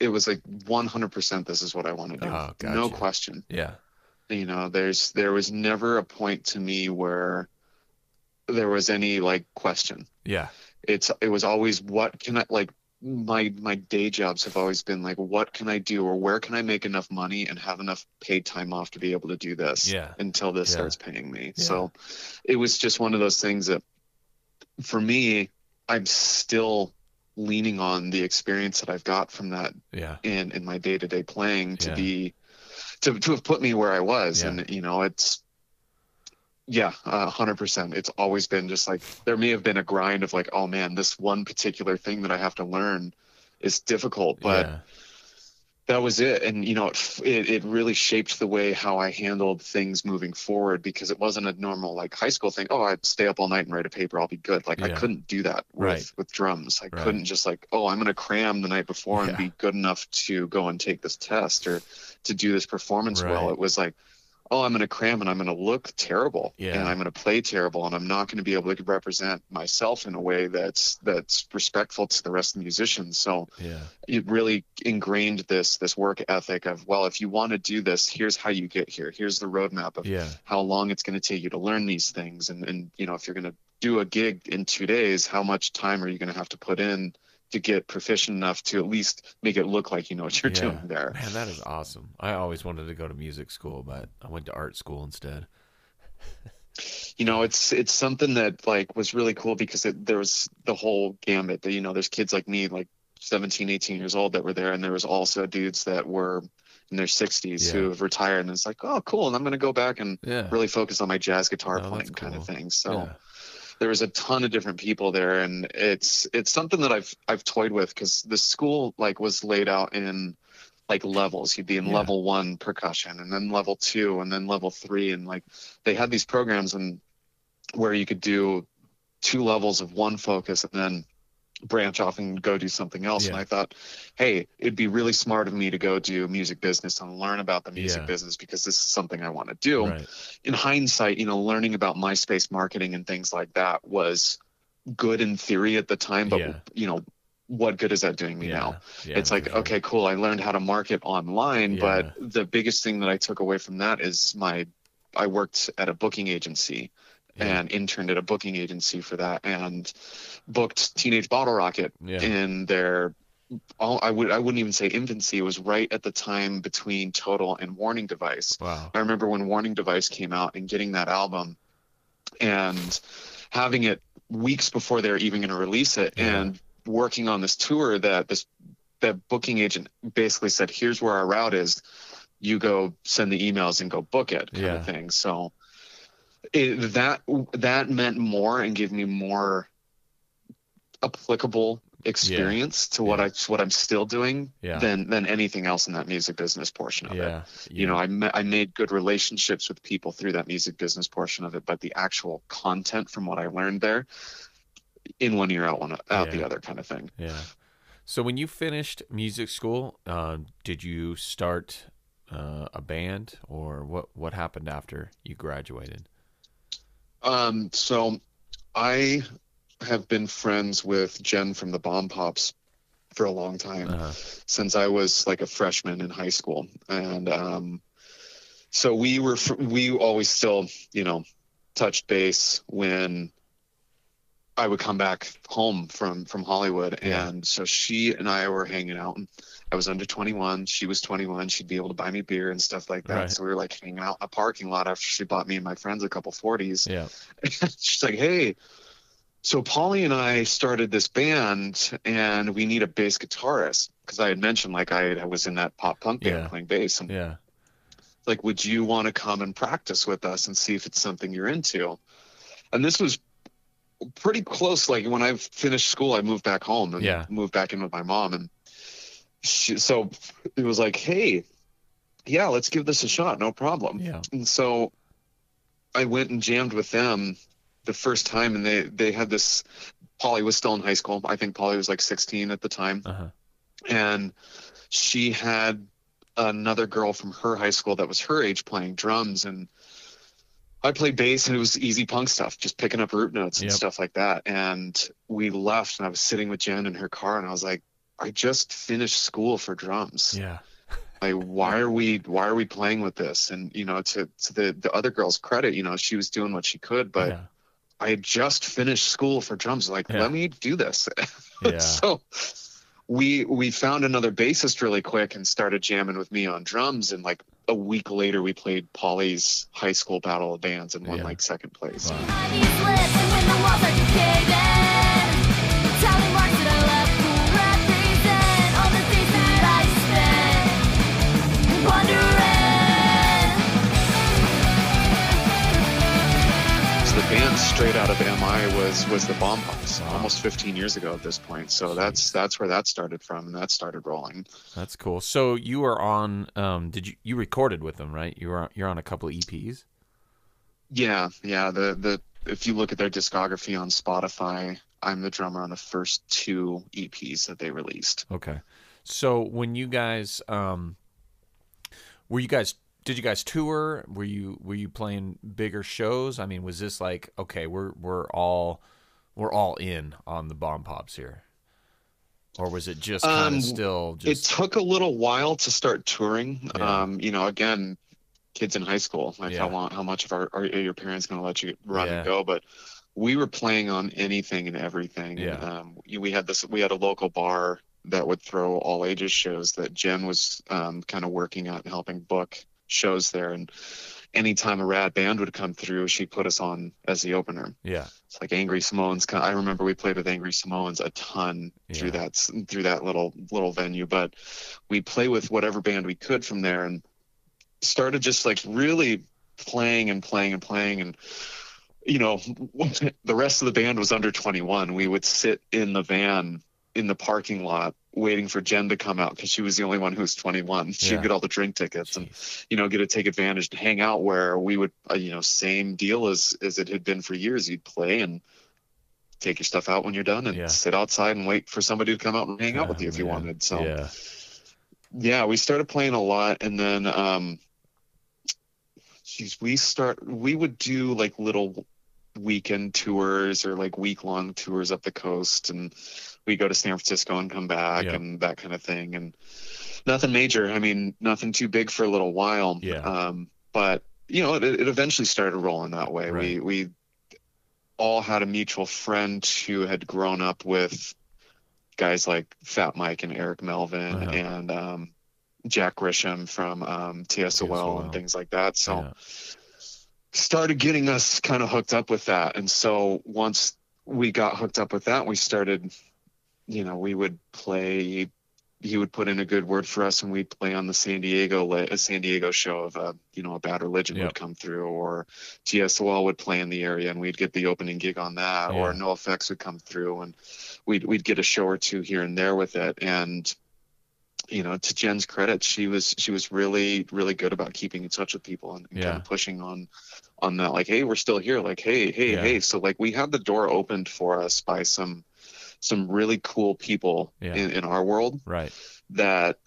[SPEAKER 2] it was like 100% this is what i want to do
[SPEAKER 1] Oh,
[SPEAKER 2] no question
[SPEAKER 1] Yeah.
[SPEAKER 2] You know there's there was never a point to me where there was any like question
[SPEAKER 1] Yeah.
[SPEAKER 2] it's it was always what can i like my my day jobs have always been like what can i do or where can i make enough money and have enough paid time off to be able to do this
[SPEAKER 1] Yeah.
[SPEAKER 2] until this
[SPEAKER 1] Yeah.
[SPEAKER 2] starts paying me
[SPEAKER 1] Yeah.
[SPEAKER 2] so it was just one of those things that for me i'm still leaning on the experience that i've got from that
[SPEAKER 1] Yeah.
[SPEAKER 2] in in my day-to-day playing to be to, to have put me where i was
[SPEAKER 1] Yeah.
[SPEAKER 2] and you know it's yeah a hundred percent it's always been just like there may have been a grind of like oh man this one particular thing that i have to learn is difficult but
[SPEAKER 1] yeah.
[SPEAKER 2] That was it. And you know it, it it really shaped the way how i handled things moving forward because it wasn't a normal like high school thing. Oh i'd stay up all night and write a paper. I'll be good. Like i couldn't do that with
[SPEAKER 1] Right.
[SPEAKER 2] with drums. I
[SPEAKER 1] Right.
[SPEAKER 2] couldn't just like oh i'm going to cram the night before
[SPEAKER 1] Yeah.
[SPEAKER 2] and be good enough to go and take this test or to do this performance well. It was like oh i'm going to cram and i'm going to look terrible
[SPEAKER 1] Yeah.
[SPEAKER 2] and i'm going to play terrible and i'm not going to be able to represent myself in a way that's that's respectful to the rest of the musicians so
[SPEAKER 1] Yeah.
[SPEAKER 2] it really ingrained this this work ethic of well if you want to do this here's how you get here here's the roadmap of
[SPEAKER 1] Yeah.
[SPEAKER 2] how long it's going to take you to learn these things and and you know if you're going to do a gig in two days how much time are you going to have to put in to get proficient enough to at least make it look like you know what you're
[SPEAKER 1] Yeah.
[SPEAKER 2] doing there
[SPEAKER 1] Man, that is awesome. I always wanted to go to music school, but I went to art school instead.
[SPEAKER 2] you know it's it's something that like was really cool because it, there was the whole gambit that you know there's kids like me like 17 18 years old that were there and there was also dudes that were in their 60s
[SPEAKER 1] Yeah.
[SPEAKER 2] who have retired and it's like oh cool and i'm going to go back and
[SPEAKER 1] Yeah.
[SPEAKER 2] really focus on my jazz guitar
[SPEAKER 1] Oh,
[SPEAKER 2] playing kind of
[SPEAKER 1] cool.
[SPEAKER 2] thing so
[SPEAKER 1] Yeah.
[SPEAKER 2] There was a ton of different people there and it's it's something that i've i've toyed with because the school like was laid out in like levels you'd be in
[SPEAKER 1] Yeah.
[SPEAKER 2] level one percussion and then level two and then level three and like they had these programs and where you could do two levels of one focus and then branch off and go do something else and i thought hey it'd be really smart of me to go do music business and learn about the music
[SPEAKER 1] Yeah.
[SPEAKER 2] business because this is something i want to do
[SPEAKER 1] Right.
[SPEAKER 2] in hindsight, you know, learning about MySpace marketing and things like that was good in theory at the time, but
[SPEAKER 1] Yeah.
[SPEAKER 2] you know, what good is that doing me
[SPEAKER 1] Yeah.
[SPEAKER 2] now?
[SPEAKER 1] Yeah,
[SPEAKER 2] it's like,
[SPEAKER 1] sure.
[SPEAKER 2] okay, cool. I learned how to market online,
[SPEAKER 1] Yeah.
[SPEAKER 2] but the biggest thing that I took away from that is my, I worked at a booking agency
[SPEAKER 1] Yeah.
[SPEAKER 2] and interned at a booking agency for that and booked Teenage Bottle Rocket
[SPEAKER 1] Yeah.
[SPEAKER 2] in their all, I would I wouldn't even say infancy. It was right at the time between Total and Warning Device.
[SPEAKER 1] Wow.
[SPEAKER 2] I remember when Warning Device came out and getting that album and having it weeks before they're even going to release it
[SPEAKER 1] Yeah.
[SPEAKER 2] and working on this tour that this that booking agent basically said here's where our route is you go send the emails and go book it kind
[SPEAKER 1] Yeah.
[SPEAKER 2] of thing so it, that that meant more and gave me more applicable experience to what
[SPEAKER 1] Yeah.
[SPEAKER 2] I what I'm still doing
[SPEAKER 1] Yeah.
[SPEAKER 2] than than anything else in that music business portion of it
[SPEAKER 1] Yeah.
[SPEAKER 2] you know I, ma- I made good relationships with people through that music business portion of it but the actual content from what i learned there in one year out one out the other kind of thing
[SPEAKER 1] Yeah. So when you finished music school, uh, did you start uh, a band, or what? What happened after you graduated?
[SPEAKER 2] Um so i have been friends with jen from the bomb pops for a long time
[SPEAKER 1] Uh,
[SPEAKER 2] since i was like a freshman in high school and um so we were fr- we always still you know touched base when I would come back home from from Hollywood,
[SPEAKER 1] Yeah.
[SPEAKER 2] and so she and I were hanging out. And I was under 21. She was 21. She'd be able to buy me beer and stuff like that.
[SPEAKER 1] Right.
[SPEAKER 2] So we were like hanging out in a parking lot after she bought me and my friends a couple 40s.
[SPEAKER 1] yeah.
[SPEAKER 2] She's like, "Hey, so Polly and I started this band, and we need a bass guitarist because I had mentioned like I, I was in that pop punk band
[SPEAKER 1] Yeah.
[SPEAKER 2] playing bass, and
[SPEAKER 1] Yeah.
[SPEAKER 2] like, would you want to come and practice with us and see if it's something you're into? And this was pretty close. Like when I finished school, I moved back home and
[SPEAKER 1] Yeah.
[SPEAKER 2] moved back in with my mom. And she, so it was like, hey, yeah, let's give this a shot. No problem.
[SPEAKER 1] Yeah.
[SPEAKER 2] And so I went and jammed with them the first time, and they they had this. Polly was still in high school. I think Polly was like 16 at the time
[SPEAKER 1] Uh huh.
[SPEAKER 2] and she had another girl from her high school that was her age playing drums and I played bass and it was easy punk stuff, just picking up root notes and
[SPEAKER 1] Yep.
[SPEAKER 2] stuff like that. And we left and I was sitting with Jen in her car and I was like, I just finished school for drums.
[SPEAKER 1] Yeah.
[SPEAKER 2] Like why are we why are we playing with this? And you know, to to the the other girl's credit, you know, she was doing what she could, but
[SPEAKER 1] yeah.
[SPEAKER 2] I had just finished school for drums. Like,
[SPEAKER 1] Yeah.
[SPEAKER 2] let me do this.
[SPEAKER 1] Yeah.
[SPEAKER 2] so we we found another bassist really quick and started jamming with me on drums. And like a week later, we played Polly's high school battle of bands and won
[SPEAKER 1] Yeah.
[SPEAKER 2] like second place.
[SPEAKER 1] Wow.
[SPEAKER 2] Straight out of MI was was the Bomb
[SPEAKER 1] Wow.
[SPEAKER 2] almost 15 years ago at this point. So that's that's where that started from, and that started rolling.
[SPEAKER 1] That's cool. So you were on. Um, did you you recorded with them, right? You were you're on a couple of EPs.
[SPEAKER 2] Yeah, yeah. The the if you look at their discography on Spotify, I'm the drummer on the first two EPs that they released.
[SPEAKER 1] Okay. So when you guys um were you guys did you guys tour? Were you were you playing bigger shows? I mean, was this like okay, we're we're all we're all in on the bomb pops here? Or was it just kind
[SPEAKER 2] Um,
[SPEAKER 1] of still
[SPEAKER 2] It took a little while to start touring.
[SPEAKER 1] Yeah.
[SPEAKER 2] Um, you know, again, kids in high school, like
[SPEAKER 1] Yeah.
[SPEAKER 2] how long, how much of our are your parents going to let you run
[SPEAKER 1] Yeah.
[SPEAKER 2] and go? But we were playing on anything and everything.
[SPEAKER 1] Yeah.
[SPEAKER 2] Um, we we had this, we had a local bar that would throw all ages shows that Jen was um, kind of working at and helping book shows there. And anytime a rad band would come through, she'd put us on as the opener.
[SPEAKER 1] yeah.
[SPEAKER 2] It's like Angry Samoans. I remember we played with Angry Samoans a ton through that through that little little venue, but we play with whatever band we could from there, and started just like really playing and playing and playing, and you know, the rest of the band was under 21. We would sit in the van in the parking lot waiting for Jen to come out because she was the only one who was 21. She'd
[SPEAKER 1] Yeah.
[SPEAKER 2] get all the drink tickets and you know, get to take advantage and hang out where we would, uh, you know, same deal as as it had been for years. You'd play and take your stuff out when you're done and
[SPEAKER 1] Yeah.
[SPEAKER 2] sit outside and wait for somebody to come out and hang out with
[SPEAKER 1] Oh,
[SPEAKER 2] you if you wanted. So
[SPEAKER 1] Yeah.
[SPEAKER 2] yeah, we started playing a lot, and then um, geez, we start we would do like little weekend tours or like week long tours up the coast, and we go to San Francisco and come back
[SPEAKER 1] Yeah.
[SPEAKER 2] and that kind of thing, and nothing major. I mean, nothing too big for a little while.
[SPEAKER 1] Yeah.
[SPEAKER 2] Um, but you know, it, it eventually started rolling that way. right. We we all had a mutual friend who had grown up with guys like Fat Mike and Eric Melvin
[SPEAKER 1] Uh-huh.
[SPEAKER 2] and um, Jack Grisham from um, TSOL,
[SPEAKER 1] TSOL.
[SPEAKER 2] and things like that. So
[SPEAKER 1] Yeah.
[SPEAKER 2] Started getting us kind of hooked up with that. And so once we got hooked up with that, we started, you know, we would play. He would put in a good word for us, and we'd play on the San Diego a San Diego show of a you know a Bad Religion
[SPEAKER 1] Yep.
[SPEAKER 2] would come through, or TSOL would play in the area, and we'd get the opening gig on that, or NOFX would come through, and we'd we'd get a show or two here and there with it, and you know, to Jen's credit, she was she was really really good about keeping in touch with people and, and
[SPEAKER 1] Yeah.
[SPEAKER 2] kind of pushing on on that. Like, hey, we're still here. Like, hey, hey,
[SPEAKER 1] Yeah.
[SPEAKER 2] hey. So like we had the door opened for us by some some really cool people
[SPEAKER 1] Yeah.
[SPEAKER 2] in, in our world
[SPEAKER 1] Right.
[SPEAKER 2] that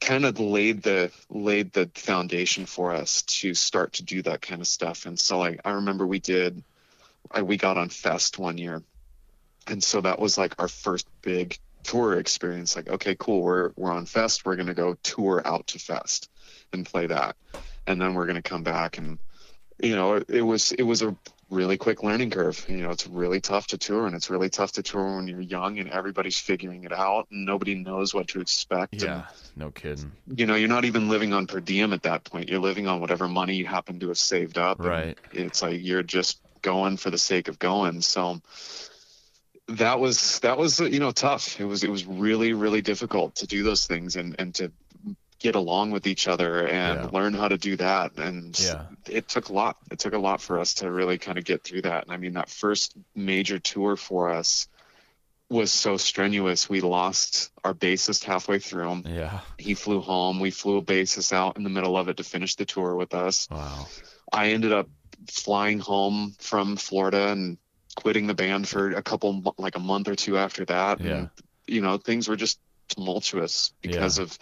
[SPEAKER 2] kind of laid the laid the foundation for us to start to do that kind of stuff. And so like I remember we did I, we got on Fest one year. And so that was like our first big tour experience. Like, okay, cool, we're we're on Fest, we're gonna go tour out to Fest and play that. And then we're gonna come back and you know, it, it was it was a really quick learning curve. You know, it's really tough to tour and it's really tough to tour when you're young and everybody's figuring it out and nobody knows what to expect. and
[SPEAKER 1] Yeah. No kidding.
[SPEAKER 2] you know, you're not even living on per diem at that point. You're living on whatever money you happen to have saved up.
[SPEAKER 1] Right.
[SPEAKER 2] It's like you're just going for the sake of going. So that was that was you know tough. It was it was really really difficult to do those things and and to get along with each other and
[SPEAKER 1] Yeah.
[SPEAKER 2] learn how to do that and
[SPEAKER 1] Yeah.
[SPEAKER 2] it took a lot it took a lot for us to really kind of get through that and i mean that first major tour for us was so strenuous we lost our bassist halfway through
[SPEAKER 1] Yeah.
[SPEAKER 2] he flew home. We flew a bassist out in the middle of it to finish the tour with us.
[SPEAKER 1] Wow.
[SPEAKER 2] I ended up flying home from Florida and quitting the band for a couple, like a month or two after that.
[SPEAKER 1] Yeah.
[SPEAKER 2] And, you know, things were just tumultuous because
[SPEAKER 1] Yeah.
[SPEAKER 2] of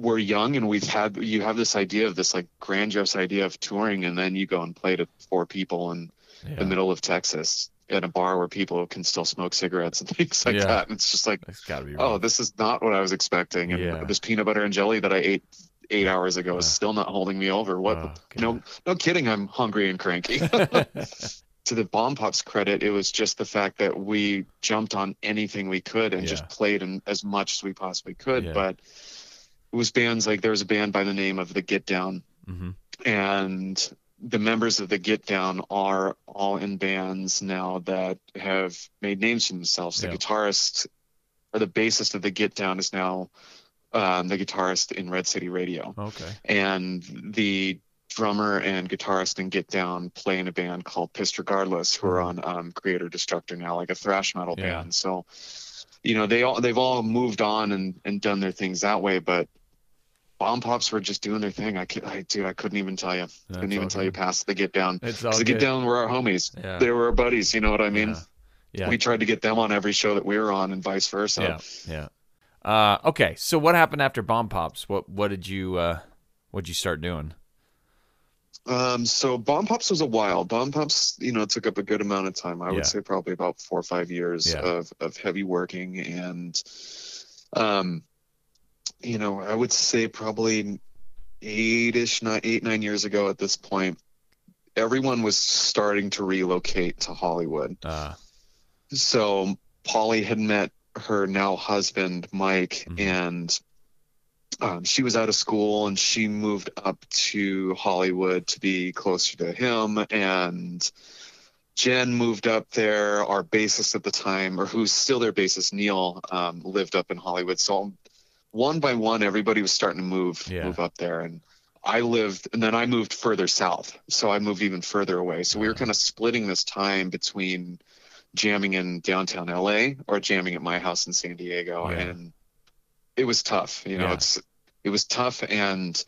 [SPEAKER 2] we're young and we've had, you have this idea of this like grandiose idea of touring and then you go and play to four people in
[SPEAKER 1] Yeah.
[SPEAKER 2] the middle of Texas at a bar where people can still smoke cigarettes and things like
[SPEAKER 1] Yeah.
[SPEAKER 2] that. And it's just like,
[SPEAKER 1] That's got to be.
[SPEAKER 2] oh, this is not what I was expecting. And
[SPEAKER 1] Yeah.
[SPEAKER 2] this peanut butter and jelly that I ate eight hours ago is still not holding me over. What?
[SPEAKER 1] Oh,
[SPEAKER 2] no, no kidding. I'm hungry and cranky. to the Bomb Pops credit, it was just the fact that we jumped on anything we could and just played in as much as we possibly could. But was bands like there was a band by the name of the Get Down,
[SPEAKER 1] hmm
[SPEAKER 2] and the members of the Get Down are all in bands now that have made names for themselves. The
[SPEAKER 1] Yeah.
[SPEAKER 2] guitarist or the bassist of the Get Down is now um, the guitarist in Red City Radio,
[SPEAKER 1] Okay.
[SPEAKER 2] and the drummer and guitarist in Get Down play in a band called Pissed Regardless, who are on um, Creator Destructor now, like a thrash metal
[SPEAKER 1] Mm-hmm. Yeah.
[SPEAKER 2] band. So, you know, they all they've all moved on and and done their things that way, but. Bomb Pops were just doing their thing. I, I dude, I couldn't even tell you. couldn't even tell you past the Get Down.
[SPEAKER 1] It's all
[SPEAKER 2] the Get. Down were our homies.
[SPEAKER 1] Yeah.
[SPEAKER 2] They were our buddies. You know what I mean?
[SPEAKER 1] Yeah. Yeah.
[SPEAKER 2] We tried to get them on every show that we were on, and vice versa.
[SPEAKER 1] Yeah. Yeah. Uh, okay. So what happened after Bomb Pops? What What did you uh, What did you start doing?
[SPEAKER 2] Um, so Bomb Pops was a while. Bomb Pops, you know, took up a good amount of time. I would say probably about four or five years of of heavy working, and um, you know, I would say probably eight-ish, nine, eight nine years ago at this point, everyone was starting to relocate to Hollywood.
[SPEAKER 1] Uh,
[SPEAKER 2] so Polly had met her now husband Mike,
[SPEAKER 1] Mhm.
[SPEAKER 2] and um, she was out of school, and she moved up to Hollywood to be closer to him, and Jen moved up there. Our bassist at the time, or who's still their bassist, Neil, um, lived up in Hollywood. So one by one, everybody was starting to move
[SPEAKER 1] Yeah.
[SPEAKER 2] move up there, and I lived, and then I moved further south. So I moved even further away. So we were
[SPEAKER 1] Uh-huh.
[SPEAKER 2] kind of splitting this time between jamming in downtown LA or jamming at my house in San Diego.
[SPEAKER 1] Yeah.
[SPEAKER 2] And it was tough. You know,
[SPEAKER 1] Yeah.
[SPEAKER 2] it's it was tough and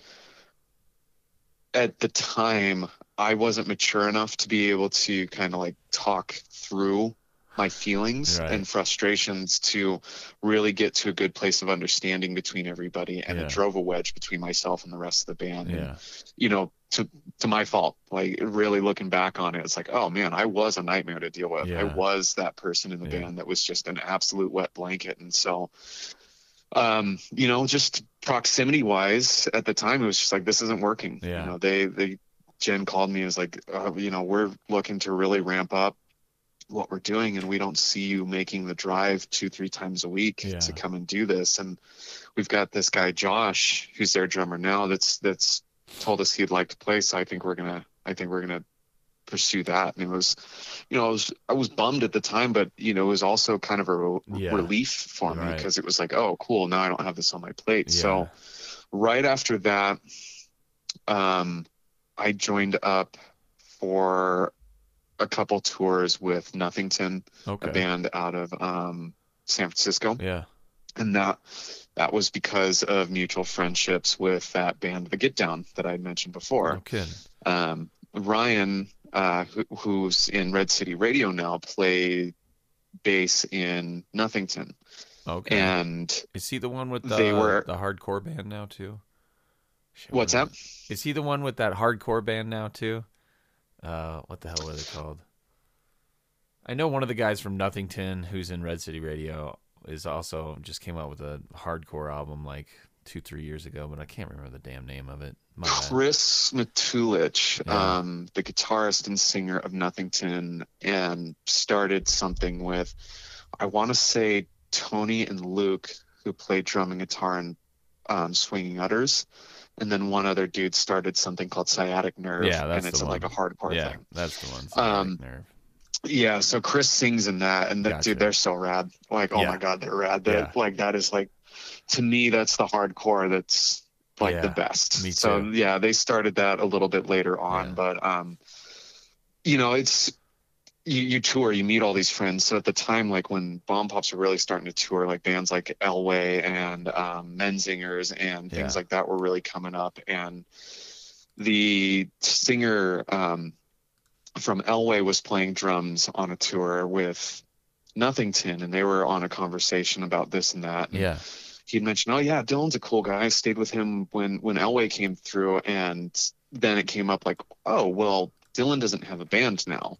[SPEAKER 2] at the time I wasn't mature enough to be able to kind of like talk through my feelings
[SPEAKER 1] Right.
[SPEAKER 2] and frustrations to really get to a good place of understanding between everybody and
[SPEAKER 1] Yeah.
[SPEAKER 2] it drove a wedge between myself and the rest of the band And,
[SPEAKER 1] yeah.
[SPEAKER 2] you know to to my fault like really looking back on it it's like oh man i was a nightmare to deal with i was that person in the
[SPEAKER 1] Yeah.
[SPEAKER 2] band that was just an absolute wet blanket and so um you know just proximity wise at the time it was just like this isn't working
[SPEAKER 1] Yeah.
[SPEAKER 2] you know they they jen called me and was like uh, you know we're looking to really ramp up what we're doing and we don't see you making the drive two three times a week
[SPEAKER 1] Yeah.
[SPEAKER 2] to come and do this and we've got this guy josh who's their drummer now that's that's told us he'd like to play so i think we're gonna i think we're gonna pursue that and it was you know i was i was bummed at the time but you know it was also kind of a re-
[SPEAKER 1] Yeah.
[SPEAKER 2] relief for me
[SPEAKER 1] Right.
[SPEAKER 2] because it was like oh cool now i don't have this on my plate
[SPEAKER 1] Yeah.
[SPEAKER 2] so right after that um i joined up for a couple tours with nothington
[SPEAKER 1] Okay.
[SPEAKER 2] a band out of um san francisco
[SPEAKER 1] Yeah.
[SPEAKER 2] and that that was because of mutual friendships with that band the get down that i mentioned before
[SPEAKER 1] kidding.
[SPEAKER 2] um, Ryan, uh, who, who's in Red City Radio now, played bass in Nothington,
[SPEAKER 1] Okay.
[SPEAKER 2] and
[SPEAKER 1] Is he the one with the
[SPEAKER 2] they were-
[SPEAKER 1] the hardcore band now too?
[SPEAKER 2] What's
[SPEAKER 1] what
[SPEAKER 2] that?
[SPEAKER 1] Is he the one with that hardcore band now too? Uh, what the hell were they called? I know one of the guys from Nothington who's in Red City Radio is also just came out with a hardcore album like two three years ago, but I can't remember the damn name of it. My.
[SPEAKER 2] Chris Matulich,
[SPEAKER 1] Yeah.
[SPEAKER 2] um, the guitarist and singer of Nothington, and started something with, I want to say Tony and Luke, who played drum and guitar in um, Swinging Utters, and then one other dude started something called Sciatic Nerve,
[SPEAKER 1] Yeah, that's
[SPEAKER 2] and it's
[SPEAKER 1] the
[SPEAKER 2] like a
[SPEAKER 1] one.
[SPEAKER 2] hardcore
[SPEAKER 1] yeah,
[SPEAKER 2] thing.
[SPEAKER 1] that's the one.
[SPEAKER 2] Um,
[SPEAKER 1] nerve.
[SPEAKER 2] Yeah, so Chris sings in that, and that
[SPEAKER 1] Gotcha.
[SPEAKER 2] dude, they're so rad. Like, oh
[SPEAKER 1] Yeah.
[SPEAKER 2] my god, they're rad. That
[SPEAKER 1] Yeah.
[SPEAKER 2] like that is like, to me, that's the hardcore. That's like the best.
[SPEAKER 1] me too.
[SPEAKER 2] So yeah, they started that a little bit later on,
[SPEAKER 1] Yeah.
[SPEAKER 2] but um, you know, it's you, you tour, you meet all these friends. So at the time, like when Bomb Pops were really starting to tour, like bands like Elway and um, Menzingers and things
[SPEAKER 1] Yeah.
[SPEAKER 2] like that were really coming up, and the singer um, from Elway was playing drums on a tour with Nothington, and they were on a conversation about this and that. And
[SPEAKER 1] Yeah.
[SPEAKER 2] he'd mentioned, "Oh yeah, Dylan's a cool guy. I stayed with him when when Elway came through." And then it came up like, "Oh well, Dylan doesn't have a band now."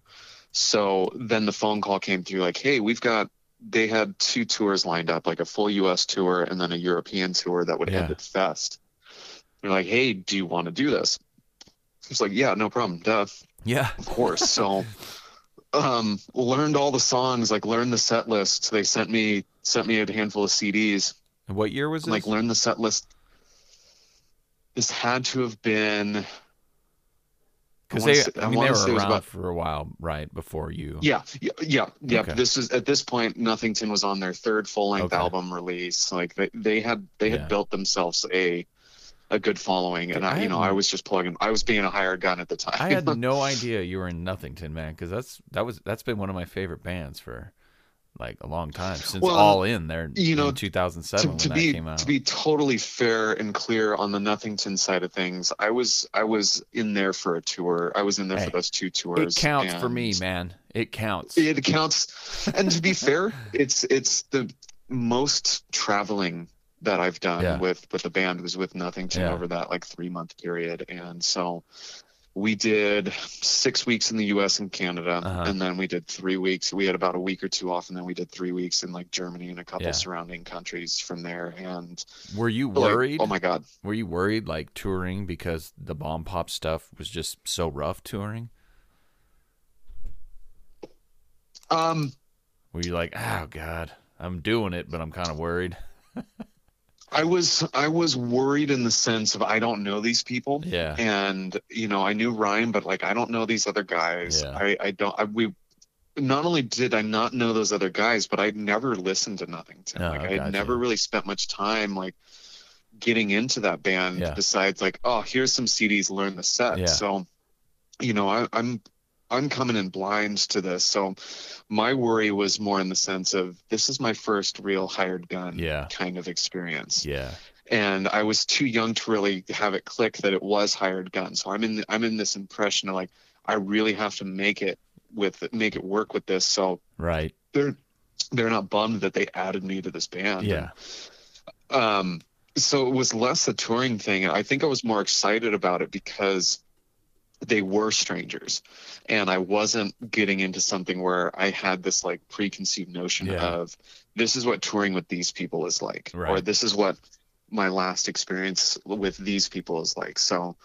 [SPEAKER 2] So then the phone call came through like, "Hey, we've got." They had two tours lined up, like a full U.S. tour and then a European tour that would end
[SPEAKER 1] Yeah.
[SPEAKER 2] at Fest. They're like, "Hey, do you want to do this?" It's like, "Yeah, no problem, duh."
[SPEAKER 1] Yeah.
[SPEAKER 2] of course. So um learned all the songs, like learned the set list. They sent me sent me a handful of CDs.
[SPEAKER 1] And What year was this?
[SPEAKER 2] Like learned the set list. This had to have been
[SPEAKER 1] Because they, I
[SPEAKER 2] I
[SPEAKER 1] mean, they were
[SPEAKER 2] say it was
[SPEAKER 1] around
[SPEAKER 2] about-
[SPEAKER 1] for a while, right before you.
[SPEAKER 2] yeah, yeah, yeah, yeah.
[SPEAKER 1] Okay.
[SPEAKER 2] This is at this point Nothington was on their third full length
[SPEAKER 1] Okay.
[SPEAKER 2] album release. Like they, they had they had
[SPEAKER 1] Yeah.
[SPEAKER 2] built themselves a a good following and
[SPEAKER 1] I
[SPEAKER 2] I, you know, I was just plugging I was being a hired gun at the time.
[SPEAKER 1] I had no idea you were in Nothington, man. Because that's that was that's been one of my favorite bands for like a long time since
[SPEAKER 2] Well,
[SPEAKER 1] All In there.
[SPEAKER 2] you know,
[SPEAKER 1] in 2007
[SPEAKER 2] to,
[SPEAKER 1] when
[SPEAKER 2] to
[SPEAKER 1] that
[SPEAKER 2] be
[SPEAKER 1] came out.
[SPEAKER 2] to be totally fair and clear on the Nothington side of things, I was I was in there for a tour. I was in there
[SPEAKER 1] Hey,
[SPEAKER 2] for those two tours.
[SPEAKER 1] it counts for me, man. It counts.
[SPEAKER 2] It counts, and to be fair, it's it's the most traveling that I've done
[SPEAKER 1] Yeah.
[SPEAKER 2] with with the band was with Nothington
[SPEAKER 1] Yeah.
[SPEAKER 2] over that like three month period, and so we did six weeks in the U.S. and Canada,
[SPEAKER 1] Uh-huh.
[SPEAKER 2] and then we did three weeks. We had about a week or two off, and then we did three weeks in like Germany and a couple
[SPEAKER 1] Yeah.
[SPEAKER 2] surrounding countries from there. And
[SPEAKER 1] were you
[SPEAKER 2] like,
[SPEAKER 1] worried?
[SPEAKER 2] oh my god,
[SPEAKER 1] Were you worried like touring because the bomb pop stuff was just so rough touring?
[SPEAKER 2] um,
[SPEAKER 1] Were you like, oh god, I'm doing it, but I'm kind of worried?
[SPEAKER 2] I was I was worried in the sense of I don't know these people.
[SPEAKER 1] Yeah.
[SPEAKER 2] and you know i knew ryan but like i don't know these other guys
[SPEAKER 1] Yeah.
[SPEAKER 2] i i don't I, we not only did i not know those other guys but i'd never listened to nothington
[SPEAKER 1] Oh,
[SPEAKER 2] like i had never really spent much time like getting into that band
[SPEAKER 1] Yeah.
[SPEAKER 2] besides like oh here's some cds learn the set
[SPEAKER 1] Yeah.
[SPEAKER 2] so you know I, i'm i'm coming in blind to this so my worry was more in the sense of this is my first real hired gun
[SPEAKER 1] Yeah.
[SPEAKER 2] kind of experience
[SPEAKER 1] Yeah.
[SPEAKER 2] and I was too young to really have it click that it was hired gun. So I'm in I'm in this impression of like I really have to make it with make it work with this. So
[SPEAKER 1] Right.
[SPEAKER 2] they're they're not bummed that they added me to this band.
[SPEAKER 1] Yeah.
[SPEAKER 2] Um. So it was less a touring thing. I think I was more excited about it because they were strangers, and I wasn't getting into something where I had this like preconceived notion
[SPEAKER 1] Yeah.
[SPEAKER 2] of this is what touring with these people is like, or this is what my last experience with these people is like. So,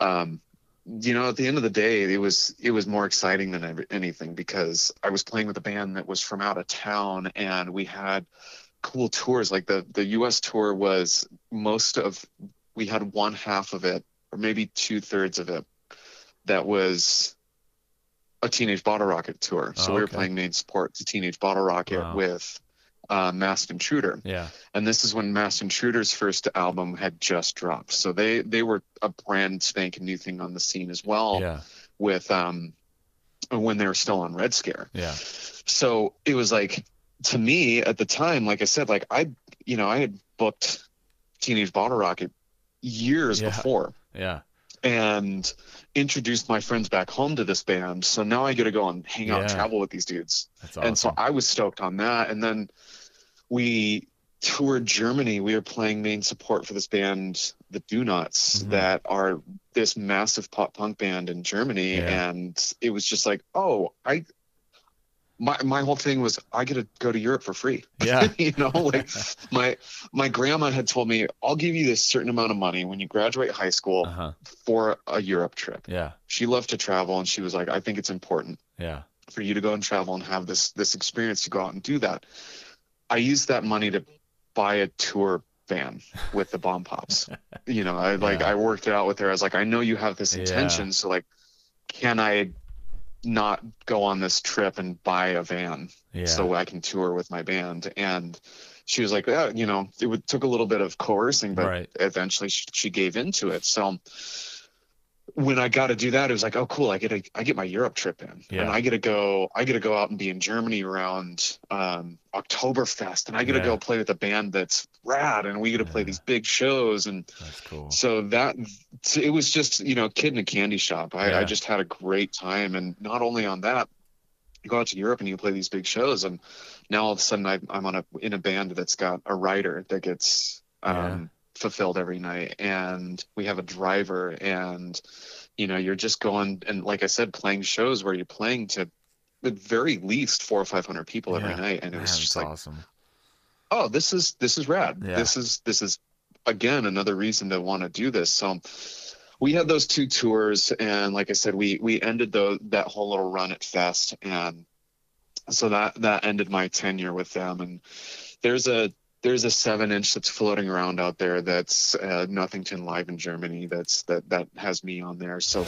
[SPEAKER 2] um, you know, at the end of the day, it was it was more exciting than ever- anything because I was playing with a band that was from out of town, and we had cool tours. Like the the U.S. tour was most of we had one half of it, or maybe two thirds of it, that was a Teenage Bottle Rocket tour. So
[SPEAKER 1] Oh,
[SPEAKER 2] we were playing main support to Teenage Bottle Rocket
[SPEAKER 1] Wow.
[SPEAKER 2] with uh, Masked Intruder
[SPEAKER 1] Yeah.
[SPEAKER 2] and this is when Masked Intruder's first album had just dropped. So they they were a brand spanking new thing on the scene as well
[SPEAKER 1] Yeah.
[SPEAKER 2] with um when they were still on Red Scare.
[SPEAKER 1] Yeah.
[SPEAKER 2] So it was like to me at the time, like I said, like I you know, I had booked Teenage Bottle Rocket years
[SPEAKER 1] Yeah.
[SPEAKER 2] before
[SPEAKER 1] Yeah.
[SPEAKER 2] And introduced my friends back home to this band. So now I get to go and hang out and travel with these dudes
[SPEAKER 1] awesome.
[SPEAKER 2] and so I was stoked on that. And then we toured Germany. We were playing main support for this band, the Donots,
[SPEAKER 1] Mhm.
[SPEAKER 2] that are this massive pop punk band in Germany.
[SPEAKER 1] Yeah.
[SPEAKER 2] And it was just like, oh, I. My, my whole thing was I get to go to Europe for free.
[SPEAKER 1] Yeah.
[SPEAKER 2] you know, like my my grandma had told me, I'll give you this certain amount of money when you graduate high school
[SPEAKER 1] uh huh.
[SPEAKER 2] for a Europe trip.
[SPEAKER 1] Yeah.
[SPEAKER 2] She loved to travel and she was like, I think it's important
[SPEAKER 1] Yeah.
[SPEAKER 2] for you to go and travel and have this this experience to go out and do that. I used that money to buy a tour van with the bomb pops. you know, I like
[SPEAKER 1] Yeah.
[SPEAKER 2] I worked it out with her. I was like, I know you have this
[SPEAKER 1] Yeah.
[SPEAKER 2] intention, so like, can I not go on this trip and buy a van
[SPEAKER 1] Yeah.
[SPEAKER 2] so I can tour with my band? And she was like, yeah, you know, it would, took a little bit of coercing, but
[SPEAKER 1] Right.
[SPEAKER 2] eventually she, she gave into it. So when I got to do that, it was like, oh, cool. I get a, I get my Europe trip in,
[SPEAKER 1] Yeah.
[SPEAKER 2] and I get to go, I get to go out and be in Germany around um, Oktoberfest, and I get
[SPEAKER 1] Yeah.
[SPEAKER 2] to go play with a band that's rad, and we get to play these big shows, and
[SPEAKER 1] That's cool.
[SPEAKER 2] so that it was just you know, kid in a candy shop. I,
[SPEAKER 1] Yeah.
[SPEAKER 2] I just had a great time, and not only on that, you go out to Europe and you play these big shows, and now all of a sudden I, I'm on a in a band that's got a writer that gets um,
[SPEAKER 1] Yeah.
[SPEAKER 2] Fulfilled every night, and we have a driver, and you know, you're just going and like I said, playing shows where you're playing to at very least four or five hundred people every night, and it
[SPEAKER 1] Man,
[SPEAKER 2] was just like
[SPEAKER 1] awesome.
[SPEAKER 2] oh this is this is rad
[SPEAKER 1] Yeah.
[SPEAKER 2] this is this is again another reason to want to do this so we had those two tours and like i said we we ended the that whole little run at fest and so that that ended my tenure with them and there's a there's a seven inch that's floating around out there that's uh, nothington live in germany that's that that has me on there so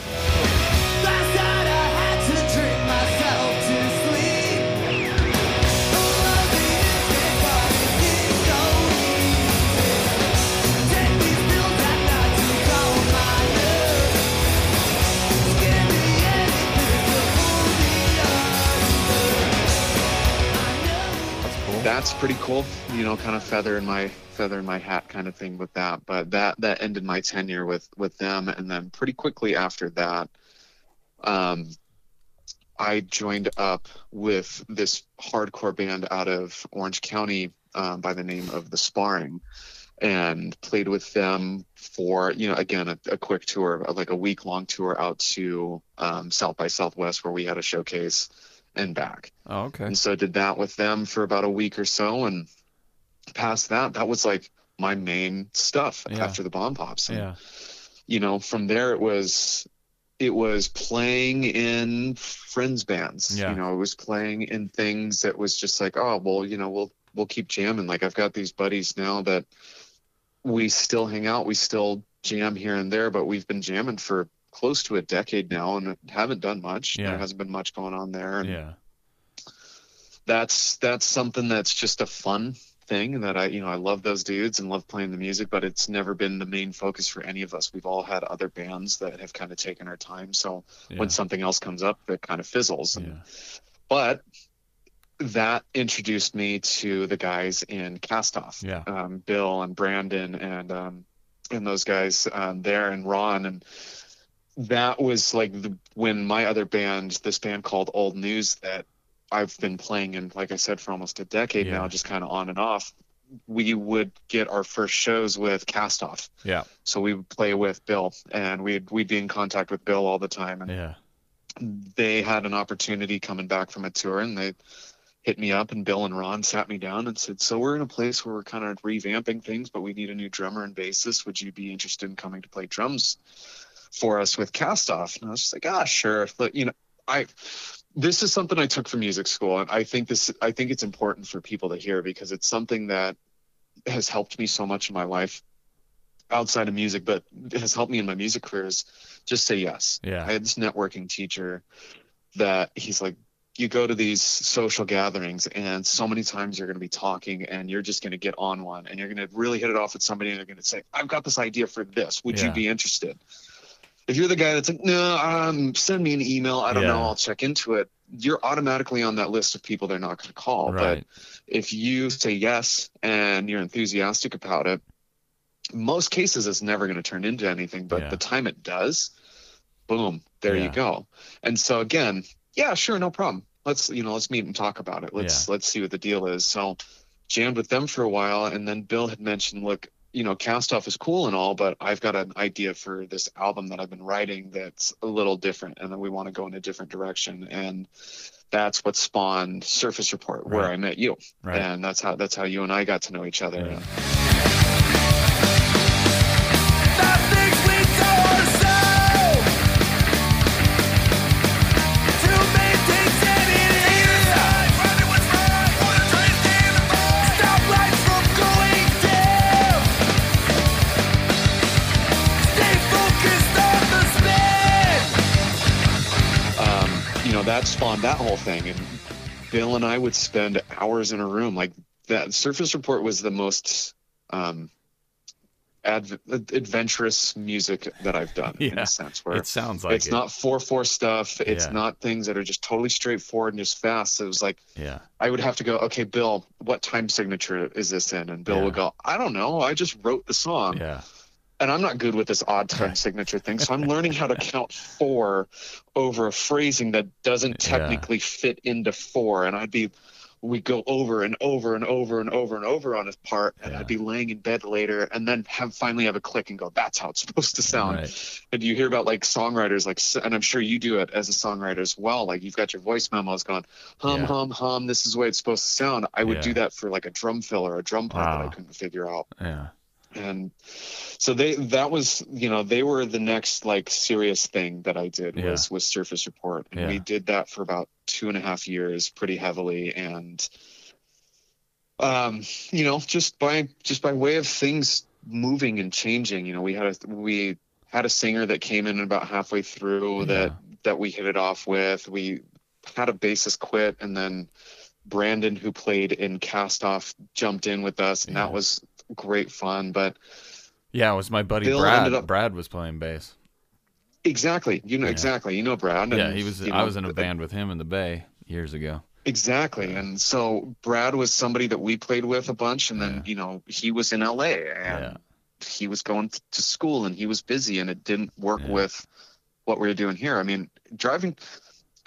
[SPEAKER 1] That's
[SPEAKER 2] pretty cool you know kind of feather in my feather in my hat kind of thing with that. But that that ended my tenure with with them. And then pretty quickly after that um i joined up with this hardcore band out of orange county um, by the name of the sparring and played with them for you know again a, a quick tour like a week long tour out to um, south by southwest where we had a showcase and back
[SPEAKER 1] Oh, okay.
[SPEAKER 2] and so I did that with them for about a week or so. And past that, that was like my main stuff
[SPEAKER 1] Yeah.
[SPEAKER 2] after the bomb pops. And,
[SPEAKER 1] Yeah.
[SPEAKER 2] You know, from there it was, it was playing in friends bands.
[SPEAKER 1] Yeah.
[SPEAKER 2] You know, it was playing in things that was just like, oh, well, you know, we'll, we'll keep jamming. Like I've got these buddies now that we still hang out. We still jam here and there, but we've been jamming for close to a decade now and haven't done much.
[SPEAKER 1] Yeah.
[SPEAKER 2] There hasn't been much going on there. And,
[SPEAKER 1] Yeah.
[SPEAKER 2] that's that's something that's just a fun thing that I you know I love those dudes and love playing the music, but it's never been the main focus for any of us. We've all had other bands that have kind of taken our time. So
[SPEAKER 1] Yeah.
[SPEAKER 2] when something else comes up, it kind of fizzles. And,
[SPEAKER 1] Yeah.
[SPEAKER 2] But that introduced me to the guys in Castoff,
[SPEAKER 1] Yeah.
[SPEAKER 2] um, Bill and Brandon and um, and those guys um, there and Ron and that was like the, when my other band, this band called Old News that I've been playing in, like I said, for almost a decade
[SPEAKER 1] Yeah.
[SPEAKER 2] now, just kind of on and off. We would get our first shows with Castoff,
[SPEAKER 1] Yeah.
[SPEAKER 2] so we would play with Bill, and we'd we'd be in contact with Bill all the time. And
[SPEAKER 1] Yeah.
[SPEAKER 2] they had an opportunity coming back from a tour, and they hit me up, and Bill and Ron sat me down and said, "So we're in a place where we're kind of revamping things, but we need a new drummer and bassist. Would you be interested in coming to play drums for us with cast off. And i was just like ah sure. Look, you know i this is something i took from music school. And i think this i think it's important for people to hear because it's something that has helped me so much in my life outside of music but has helped me in my music career is just say yes.
[SPEAKER 1] Yeah.
[SPEAKER 2] i had this networking teacher that he's like you go to these social gatherings and so many times you're going to be talking and you're just going to get on one and you're going to really hit it off with somebody and they're going to say i've got this idea for this. Would
[SPEAKER 1] Yeah.
[SPEAKER 2] you be interested if you're the guy that's like no um, send me an email. I don't
[SPEAKER 1] Yeah.
[SPEAKER 2] know i'll check into it. You're automatically on that list of people they're not going to call
[SPEAKER 1] Right.
[SPEAKER 2] but if you say yes and you're enthusiastic about it most cases it's never going to turn into anything but
[SPEAKER 1] Yeah.
[SPEAKER 2] the time it does boom there
[SPEAKER 1] Yeah.
[SPEAKER 2] you go. And so again yeah sure no problem. Let's you know let's meet and talk about it. Let's let's see what the deal is. So jammed with them for a while and then bill had mentioned look you know cast off is cool and all but i've got an idea for this album that i've been writing that's a little different and then we want to go in a different direction and that's what spawned surface report where i met you
[SPEAKER 1] Right.
[SPEAKER 2] and that's how that's how you and i got to know each other
[SPEAKER 1] Yeah.
[SPEAKER 2] That spawned that whole thing. And Bill and I would spend hours in a room. Like that Surface Report was the most um, adv- adventurous music that I've done in a sense where
[SPEAKER 1] It sounds like
[SPEAKER 2] it's
[SPEAKER 1] it.
[SPEAKER 2] not 4-4 stuff. It's
[SPEAKER 1] Yeah.
[SPEAKER 2] not things that are just totally straightforward and just fast. It was like,
[SPEAKER 1] Yeah.
[SPEAKER 2] I would have to go, okay, Bill, what time signature is this in? And Bill
[SPEAKER 1] Yeah.
[SPEAKER 2] would go, I don't know. I just wrote the song
[SPEAKER 1] Yeah.
[SPEAKER 2] And I'm not good with this odd time signature thing. So I'm learning how to count four over a phrasing that doesn't
[SPEAKER 1] Yeah.
[SPEAKER 2] technically fit into four. And I'd be, we go over and over and over and over and over on his part, and
[SPEAKER 1] Yeah.
[SPEAKER 2] I'd be laying in bed later, and then have finally have a click and go, that's how it's supposed to sound.
[SPEAKER 1] Right.
[SPEAKER 2] And you hear about like songwriters, like, and I'm sure you do it as a songwriter as well. Like you've got your voice memos going, hum,
[SPEAKER 1] Yeah.
[SPEAKER 2] hum, hum. This is the way it's supposed to sound. I would
[SPEAKER 1] Yeah.
[SPEAKER 2] do that for like a drum fill or a drum part that I couldn't figure out
[SPEAKER 1] Yeah.
[SPEAKER 2] And so they that was you know they were the next like serious thing that i did
[SPEAKER 1] Yeah.
[SPEAKER 2] was was surface report and
[SPEAKER 1] Yeah.
[SPEAKER 2] we did that for about two and a half years pretty heavily and um you know just by just by way of things moving and changing you know we had a we had a singer that came in about halfway through
[SPEAKER 1] Yeah.
[SPEAKER 2] that that we hit it off with we had a bassist quit and then brandon who played in cast off jumped in with us and
[SPEAKER 1] Yeah.
[SPEAKER 2] that was great fun but
[SPEAKER 1] Yeah, it was my buddy
[SPEAKER 2] Bill
[SPEAKER 1] Brad.
[SPEAKER 2] ended up-
[SPEAKER 1] Brad was playing bass.
[SPEAKER 2] Exactly. You know
[SPEAKER 1] Yeah.
[SPEAKER 2] exactly. You know Brad.
[SPEAKER 1] Yeah,
[SPEAKER 2] and,
[SPEAKER 1] he was. I
[SPEAKER 2] know,
[SPEAKER 1] was in a band with him in the Bay years ago.
[SPEAKER 2] Exactly. And so Brad was somebody that we played with a bunch, and then
[SPEAKER 1] Yeah.
[SPEAKER 2] you know he was in LA and
[SPEAKER 1] Yeah.
[SPEAKER 2] he was going to school and he was busy, and it didn't work
[SPEAKER 1] Yeah.
[SPEAKER 2] with what we were doing here. I mean, driving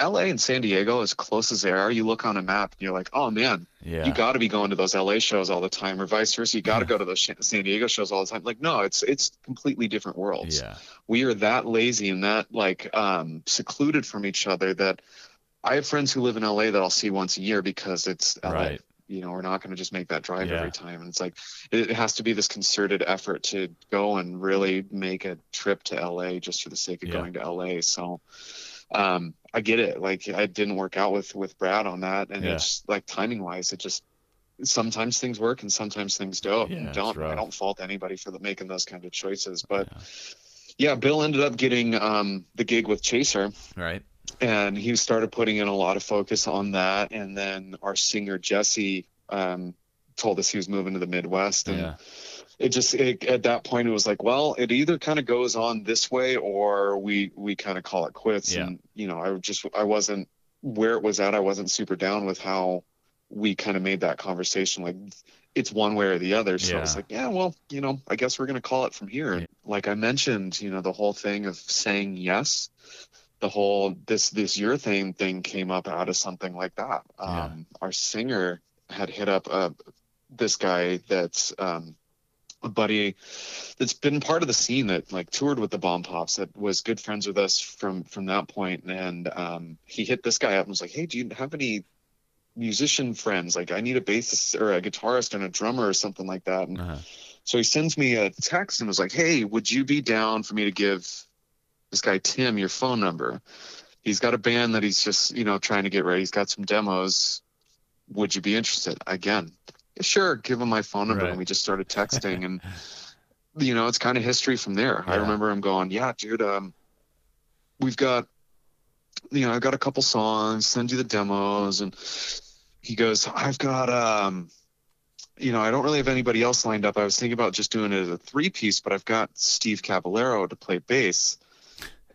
[SPEAKER 2] LA and San Diego as close as they are, you look on a map and you're like, oh man,
[SPEAKER 1] Yeah.
[SPEAKER 2] you got to be going to those LA shows all the time, or vice versa. You got to go to those San Diego shows all the time. Like, no, it's it's completely different worlds.
[SPEAKER 1] yeah.
[SPEAKER 2] we are that lazy and that like um secluded from each other that I have friends who live in LA that I'll see once a year because it's LA.
[SPEAKER 1] Right.
[SPEAKER 2] You know, we're not going to just make that drive
[SPEAKER 1] Yeah.
[SPEAKER 2] every time. And it's like it, has to be this concerted effort to go and really make a trip to LA just for the sake of going to LA. So um I get it. Like I didn't work out with with Brad on that and
[SPEAKER 1] Yeah.
[SPEAKER 2] it's like timing wise it just sometimes things work and sometimes things don't.
[SPEAKER 1] Yeah,
[SPEAKER 2] don't I don't fault anybody for the, making those kind of choices, but
[SPEAKER 1] Yeah.
[SPEAKER 2] yeah, Bill ended up getting um, the gig with Chaser,
[SPEAKER 1] Right.
[SPEAKER 2] and he started putting in a lot of focus on that. And then our singer Jesse um, told us he was moving to the Midwest, and
[SPEAKER 1] Yeah.
[SPEAKER 2] It just it, at that point it was like, well, it either kind of goes on this way or we we kind of call it quits.
[SPEAKER 1] Yeah.
[SPEAKER 2] And you know, I just I wasn't where it was at. I wasn't super down with how we kind of made that conversation like it's one way or the other. So I was like, yeah, well, you know, I guess we're going to call it from here. And Like I mentioned, you know, the whole thing of saying yes, the whole this this your thing thing came up out of something like that.
[SPEAKER 1] Yeah.
[SPEAKER 2] Um, our singer had hit up uh, this guy that's um, buddy that's been part of the scene that like toured with the Bomb Pops that was good friends with us from from that point and um, he hit this guy up and was like hey do you have any musician friends like I need a bassist or a guitarist and a drummer or something like that and
[SPEAKER 1] Uh-huh.
[SPEAKER 2] so he sends me a text and was like hey would you be down for me to give this guy Tim your phone number. He's got a band that he's just, you know, trying to get ready. He's got some demos. Would you be interested? Again, "Yeah, sure, give him my phone number.
[SPEAKER 1] Right.
[SPEAKER 2] And we just started texting and you know, it's kind of history from there. I remember him going, Yeah, dude, um, we've got you know, I've got a couple songs, send you the demos and he goes, I've got um you know, I don't really have anybody else lined up. I was thinking about just doing it as a three piece, but I've got Steve Caballero to play bass.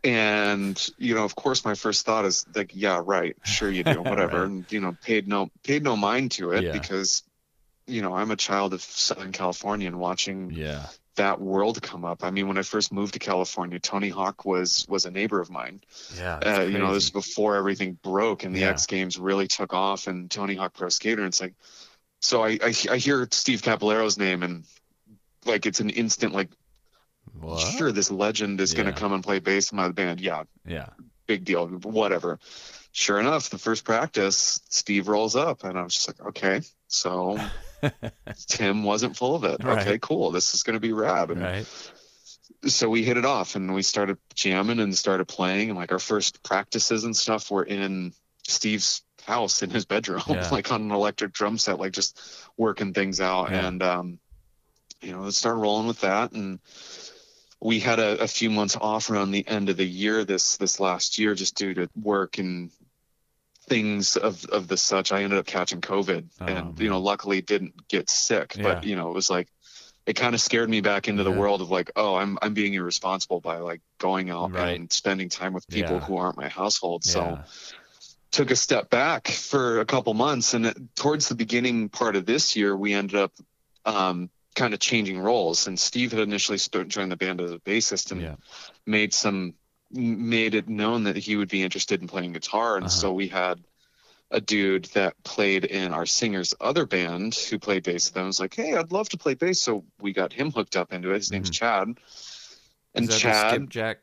[SPEAKER 2] And, you know, of course my first thought is like, yeah, right, sure you do, whatever.
[SPEAKER 1] Right.
[SPEAKER 2] And, you know, paid no paid no mind to it
[SPEAKER 1] Yeah.
[SPEAKER 2] because, you know, I'm a child of Southern California and watching
[SPEAKER 1] Yeah.
[SPEAKER 2] that world come up. I mean, when I first moved to California, Tony Hawk was was a neighbor of mine.
[SPEAKER 1] Yeah.
[SPEAKER 2] Uh, you know, this is before everything broke and the
[SPEAKER 1] Yeah.
[SPEAKER 2] X Games really took off and Tony Hawk Pro Skater. And it's like, so I, I I hear Steve Caballero's name and like it's an instant like,
[SPEAKER 1] What?
[SPEAKER 2] sure, this legend is
[SPEAKER 1] Yeah.
[SPEAKER 2] gonna come and play bass in my band. Yeah,
[SPEAKER 1] Yeah.
[SPEAKER 2] big deal, whatever. Sure enough, the first practice, Steve rolls up, and I was just like, okay, so Tim wasn't full of it.
[SPEAKER 1] Right.
[SPEAKER 2] Okay, cool, this is gonna be rad. And
[SPEAKER 1] Right.
[SPEAKER 2] so we hit it off, and we started jamming and started playing, and like our first practices and stuff were in Steve's house in his bedroom,
[SPEAKER 1] Yeah.
[SPEAKER 2] like on an electric drum set, like just working things out,
[SPEAKER 1] Yeah.
[SPEAKER 2] and um, you know, let's start rolling with that, and we had a, a few months off around the end of the year this this last year just due to work and things of of the such i ended up catching covid
[SPEAKER 1] Oh,
[SPEAKER 2] and you know luckily didn't get sick but you know it was like it kind of scared me back into the world of like oh i'm i'm being irresponsible by like going out
[SPEAKER 1] Right.
[SPEAKER 2] and spending time with people
[SPEAKER 1] Yeah.
[SPEAKER 2] who aren't my household so
[SPEAKER 1] Yeah.
[SPEAKER 2] took a step back for a couple months and it, towards the beginning part of this year we ended up um, kind of changing roles and steve had initially joined the band as a bassist and
[SPEAKER 1] Yeah.
[SPEAKER 2] made some made it known that he would be interested in playing guitar and
[SPEAKER 1] Uh-huh.
[SPEAKER 2] so we had a dude that played in our singer's other band who played bass with them was like hey i'd love to play bass so we got him hooked up into it his name's chad and
[SPEAKER 1] Mm-hmm. Is that
[SPEAKER 2] chad
[SPEAKER 1] Skipjack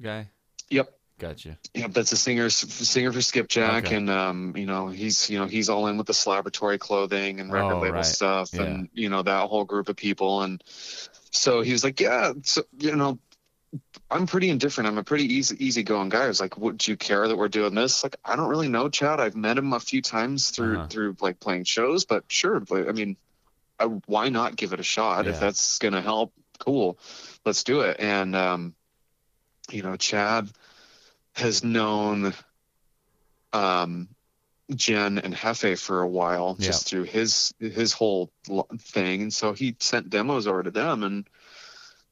[SPEAKER 1] guy?
[SPEAKER 2] yep
[SPEAKER 1] Gotcha.
[SPEAKER 2] Yeah, that's a singer singer for Skipjack,
[SPEAKER 1] Okay.
[SPEAKER 2] and um, you know he's you know he's all in with the Celebratory clothing and record
[SPEAKER 1] Oh,
[SPEAKER 2] label
[SPEAKER 1] right.
[SPEAKER 2] stuff,
[SPEAKER 1] Yeah.
[SPEAKER 2] and you know that whole group of people, and so he was like, yeah, so you know, I'm pretty indifferent. I'm a pretty easy easygoing guy. I was like, would you care that we're doing this? Like, I don't really know Chad. I've met him a few times through
[SPEAKER 1] Uh-huh.
[SPEAKER 2] through like playing shows, but sure, but, I mean, I, why not give it a shot
[SPEAKER 1] Yeah.
[SPEAKER 2] if that's gonna help? Cool, let's do it. And um, you know, Chad has known um, Jen and Hefe for a while,
[SPEAKER 1] Yeah.
[SPEAKER 2] just through his his whole thing, and so he sent demos over to them, and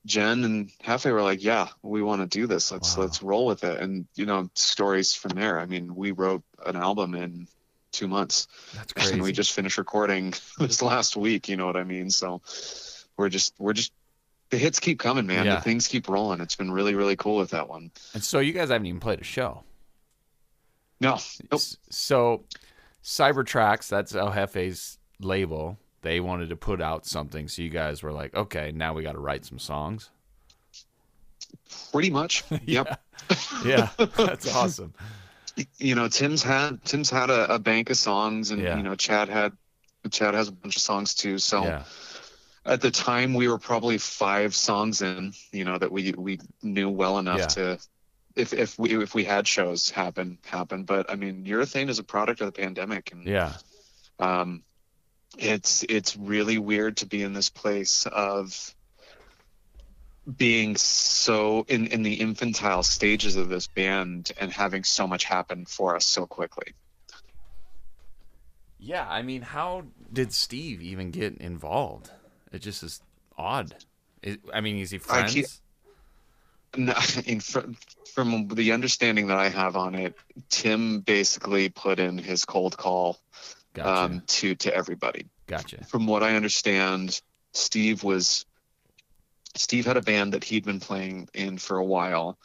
[SPEAKER 2] Jen and Hefe were like, "Yeah, we want to do this. Let's
[SPEAKER 1] Wow.
[SPEAKER 2] let's roll with it." And you know, stories from there. I mean, we wrote an album in two months,
[SPEAKER 1] That's crazy.
[SPEAKER 2] and we just finished recording this last week. You know what I mean? So we're just we're just the hits keep coming, man.
[SPEAKER 1] Yeah.
[SPEAKER 2] The things keep rolling. It's been really really cool with that one.
[SPEAKER 1] and so you guys haven't even played a show.
[SPEAKER 2] No, nope.
[SPEAKER 1] So Cybertracks, that's El Hefe's label. They wanted to put out something, so you guys were like, okay, now we got to write some songs.
[SPEAKER 2] pretty much. Yep.
[SPEAKER 1] Yeah, that's awesome.
[SPEAKER 2] you know tim's had tim's had a, a bank of songs and
[SPEAKER 1] Yeah.
[SPEAKER 2] you know chad had chad has a bunch of songs too so
[SPEAKER 1] Yeah,
[SPEAKER 2] at the time we were probably five songs in you know that we we knew well enough to if if we if we had shows happen happen but i mean urethane is a product of the pandemic and
[SPEAKER 1] yeah,
[SPEAKER 2] um it's it's really weird to be in this place of being so in in the infantile stages of this band and having so much happen for us so quickly
[SPEAKER 1] yeah. I mean, how did Steve even get involved? It just is odd. It, I mean, is he friends?
[SPEAKER 2] No, in fr- from the understanding that I have on it, Tim basically put in his cold call
[SPEAKER 1] Gotcha.
[SPEAKER 2] um, to to everybody.
[SPEAKER 1] gotcha.
[SPEAKER 2] From what I understand, Steve was Steve had a band that he'd been playing in for a while,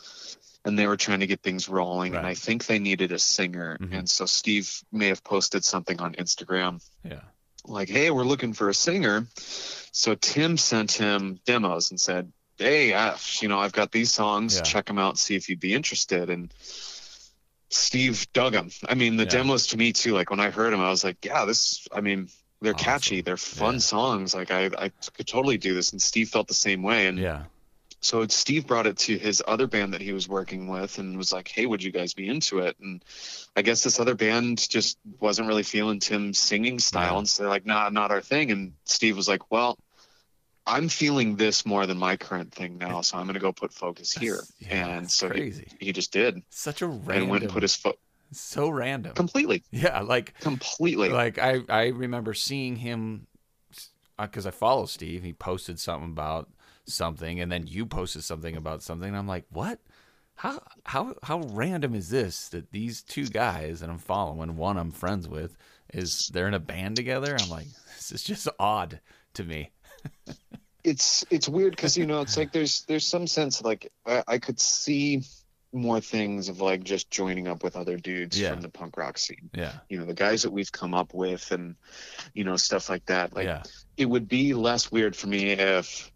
[SPEAKER 2] and they were trying to get things rolling. And I think they needed a singer,
[SPEAKER 1] Mhm.
[SPEAKER 2] and so Steve may have posted something on Instagram
[SPEAKER 1] Yeah.
[SPEAKER 2] like, "Hey, we're looking for a singer." So Tim sent him demos and said, "Hey, uh, you know, I've got these songs.
[SPEAKER 1] Yeah.
[SPEAKER 2] Check them out. See if you'd be interested." And Steve dug them. I mean, the
[SPEAKER 1] Yeah.
[SPEAKER 2] demos to me too. Like when I heard them, I was like, "Yeah, this. I mean, they're
[SPEAKER 1] Awesome.
[SPEAKER 2] catchy. They're fun
[SPEAKER 1] Yeah.
[SPEAKER 2] songs. Like I, I could totally do this." And Steve felt the same way. And
[SPEAKER 1] Yeah.
[SPEAKER 2] so Steve brought it to his other band that he was working with and was like, "Hey, would you guys be into it?" And I guess this other band just wasn't really feeling Tim's singing style,
[SPEAKER 1] Yeah.
[SPEAKER 2] and so they're like, "Nah, not our thing." And Steve was like, "Well, I'm feeling this more than my current thing now, so I'm gonna go put focus here."
[SPEAKER 1] Yeah,
[SPEAKER 2] and so he,
[SPEAKER 1] crazy.
[SPEAKER 2] he just did,
[SPEAKER 1] Such a
[SPEAKER 2] and
[SPEAKER 1] random.
[SPEAKER 2] went and put his foot
[SPEAKER 1] so random.
[SPEAKER 2] completely,
[SPEAKER 1] yeah, like
[SPEAKER 2] completely.
[SPEAKER 1] like I I remember seeing him uh, because I follow Steve. He posted something about something, and then you posted something about something. And I'm like, what? How how how random is this that these two guys that I'm following, one I'm friends with, is they're in a band together? I'm like, this is just odd to me.
[SPEAKER 2] It's it's weird because you know it's like there's there's some sense like I, I could see more things of like just joining up with other dudes
[SPEAKER 1] Yeah.
[SPEAKER 2] from the punk rock scene
[SPEAKER 1] Yeah,
[SPEAKER 2] you know the guys that we've come up with and you know stuff like that like
[SPEAKER 1] yeah,
[SPEAKER 2] it would be less weird for me if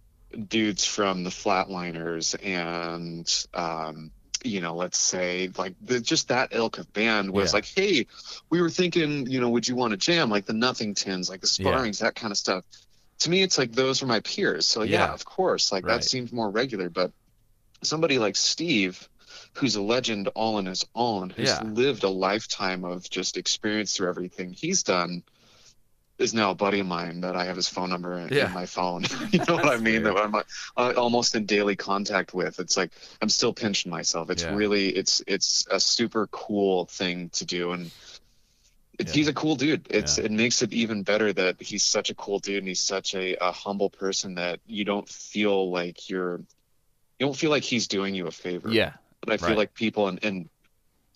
[SPEAKER 2] dudes from the flatliners and um you know let's say like the, just that ilk of band was
[SPEAKER 1] Yeah.
[SPEAKER 2] like hey we were thinking you know would you want to jam like the nothingtons like the
[SPEAKER 1] Yeah.
[SPEAKER 2] sparrings that kind of stuff to me it's like those are my peers so yeah,
[SPEAKER 1] Yeah.
[SPEAKER 2] of course like
[SPEAKER 1] Right.
[SPEAKER 2] that seems more regular but somebody like steve who's a legend all on his own who's
[SPEAKER 1] Yeah.
[SPEAKER 2] lived a lifetime of just experience through everything he's done is now a buddy of mine that I have his phone number in,
[SPEAKER 1] Yeah.
[SPEAKER 2] in my phone. you know what I mean?
[SPEAKER 1] fair.
[SPEAKER 2] That I'm uh, almost in daily contact with. It's like I'm still pinching myself. It's
[SPEAKER 1] Yeah.
[SPEAKER 2] really it's it's a super cool thing to do, and
[SPEAKER 1] Yeah.
[SPEAKER 2] he's a cool dude. It's
[SPEAKER 1] Yeah.
[SPEAKER 2] it makes it even better that he's such a cool dude and he's such a, a humble person that you don't feel like you're you don't feel like he's doing you a favor.
[SPEAKER 1] yeah,
[SPEAKER 2] But I feel
[SPEAKER 1] Right.
[SPEAKER 2] like people and, and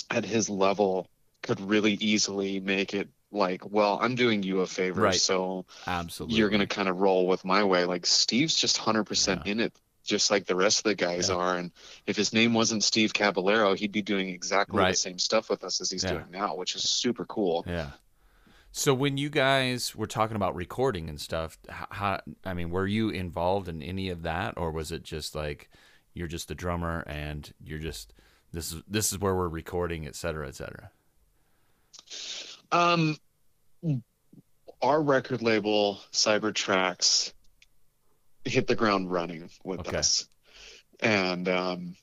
[SPEAKER 2] at his level could really easily make it like, well, I'm doing you a favor,
[SPEAKER 1] Right.
[SPEAKER 2] so
[SPEAKER 1] absolutely.
[SPEAKER 2] you're gonna kind of roll with my way. Like Steve's just hundred percent in it, just like the rest of the guys
[SPEAKER 1] Yeah.
[SPEAKER 2] are. And if his name wasn't Steve Caballero, he'd be doing exactly
[SPEAKER 1] Right.
[SPEAKER 2] the same stuff with us as he's
[SPEAKER 1] Yeah.
[SPEAKER 2] doing now, which is super cool.
[SPEAKER 1] Yeah. So when you guys were talking about recording and stuff, how, I mean, were you involved in any of that, or was it just like you're just the drummer and you're just this is this is where we're recording, et cetera, et cetera?
[SPEAKER 2] Um, our record label, Cybertracks, hit the ground running with
[SPEAKER 1] Okay.
[SPEAKER 2] us, and um,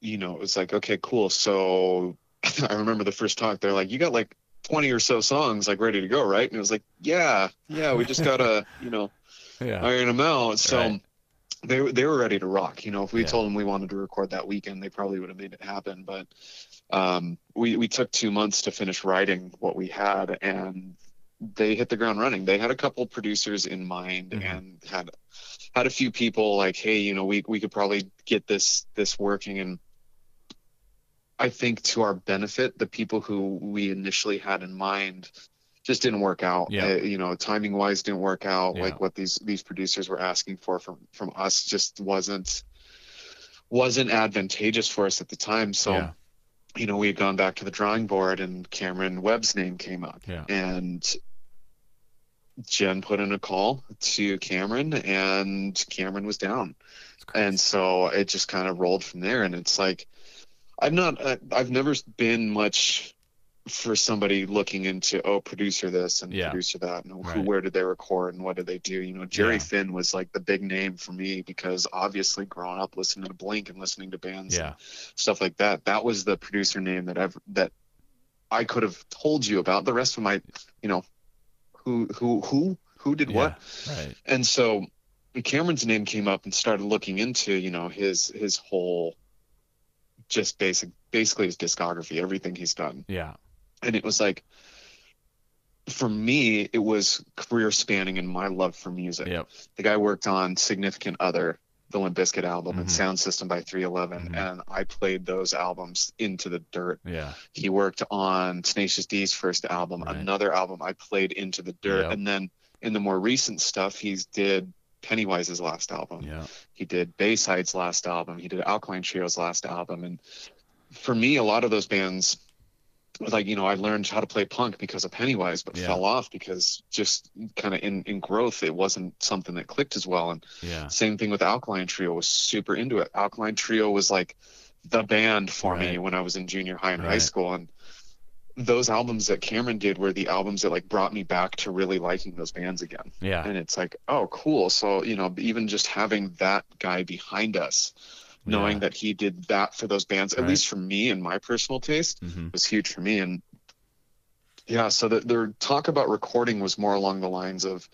[SPEAKER 2] you know, it was like, okay, cool. So I remember the first talk. They're like, you got like 20 or so songs like ready to go, right? And it was like, yeah, yeah, we just gotta, you know,
[SPEAKER 1] Yeah.
[SPEAKER 2] iron them out. So.
[SPEAKER 1] Right.
[SPEAKER 2] They, they were ready to rock. You know, if we
[SPEAKER 1] Yeah.
[SPEAKER 2] told them we wanted to record that weekend, they probably would have made it happen. But um, we, we took two months to finish writing what we had, and they hit the ground running. They had a couple producers in mind
[SPEAKER 1] Mhm.
[SPEAKER 2] and had had a few people like, hey, you know, we we could probably get this this working. And I think to our benefit, the people who we initially had in mind just didn't work out.
[SPEAKER 1] Yeah.
[SPEAKER 2] Uh, you know, timing wise didn't work out.
[SPEAKER 1] Yeah.
[SPEAKER 2] Like what these these producers were asking for from from us just wasn't wasn't advantageous for us at the time. So
[SPEAKER 1] yeah.
[SPEAKER 2] you know, we had gone back to the drawing board and Cameron Webb's name came up.
[SPEAKER 1] Yeah.
[SPEAKER 2] And Jen put in a call to Cameron and Cameron was down. And so it just kind of rolled from there. And it's like, I'm not, I- I've never been much for somebody looking into, oh, producer this and
[SPEAKER 1] Yeah.
[SPEAKER 2] producer that. And who,
[SPEAKER 1] Right.
[SPEAKER 2] where did they record and what did they do? You know, Jerry
[SPEAKER 1] Yeah.
[SPEAKER 2] Finn was like the big name for me because obviously growing up listening to Blink and listening to bands
[SPEAKER 1] yeah.
[SPEAKER 2] and stuff like that. That was the producer name that I've that I could have told you about. The rest of my, you know, who who who who did what,
[SPEAKER 1] Right.
[SPEAKER 2] and so Cameron's name came up and started looking into you know his his whole just basic basically his discography, everything he's done,
[SPEAKER 1] Yeah.
[SPEAKER 2] and it was like. For me, it was career spanning in my love for music
[SPEAKER 1] Yep.
[SPEAKER 2] the guy worked on Significant Other, the Limp Bizkit album, and
[SPEAKER 1] Mhm.
[SPEAKER 2] Sound System by 311,
[SPEAKER 1] Mhm.
[SPEAKER 2] and I played those albums into the dirt.
[SPEAKER 1] Yeah.
[SPEAKER 2] He worked on Tenacious D's first album,
[SPEAKER 1] Right.
[SPEAKER 2] another album I played into the dirt,
[SPEAKER 1] Yep.
[SPEAKER 2] and then in the more recent stuff, he's did Pennywise's last album.
[SPEAKER 1] Yeah.
[SPEAKER 2] He did Bayside's last album. He did Alkaline Trio's last album, and for me, a lot of those bands. Like you know, I learned how to play punk because of Pennywise, but
[SPEAKER 1] Yeah.
[SPEAKER 2] fell off because just kind of in in growth, it wasn't something that clicked as well. And
[SPEAKER 1] Yeah.
[SPEAKER 2] same thing with Alkaline Trio was super into it. Alkaline Trio was like the band for me when I was in junior high and high school and those albums that Cameron did were the albums that like brought me back to really liking those bands again.
[SPEAKER 1] Yeah.
[SPEAKER 2] And it's like, oh, cool. So, you know, even just having that guy behind us, knowing
[SPEAKER 1] Yeah.
[SPEAKER 2] that he did that for those bands, at
[SPEAKER 1] Right.
[SPEAKER 2] least for me and my personal taste,
[SPEAKER 1] Mhm.
[SPEAKER 2] was huge for me. And yeah, so the, the talk about recording was more along the lines of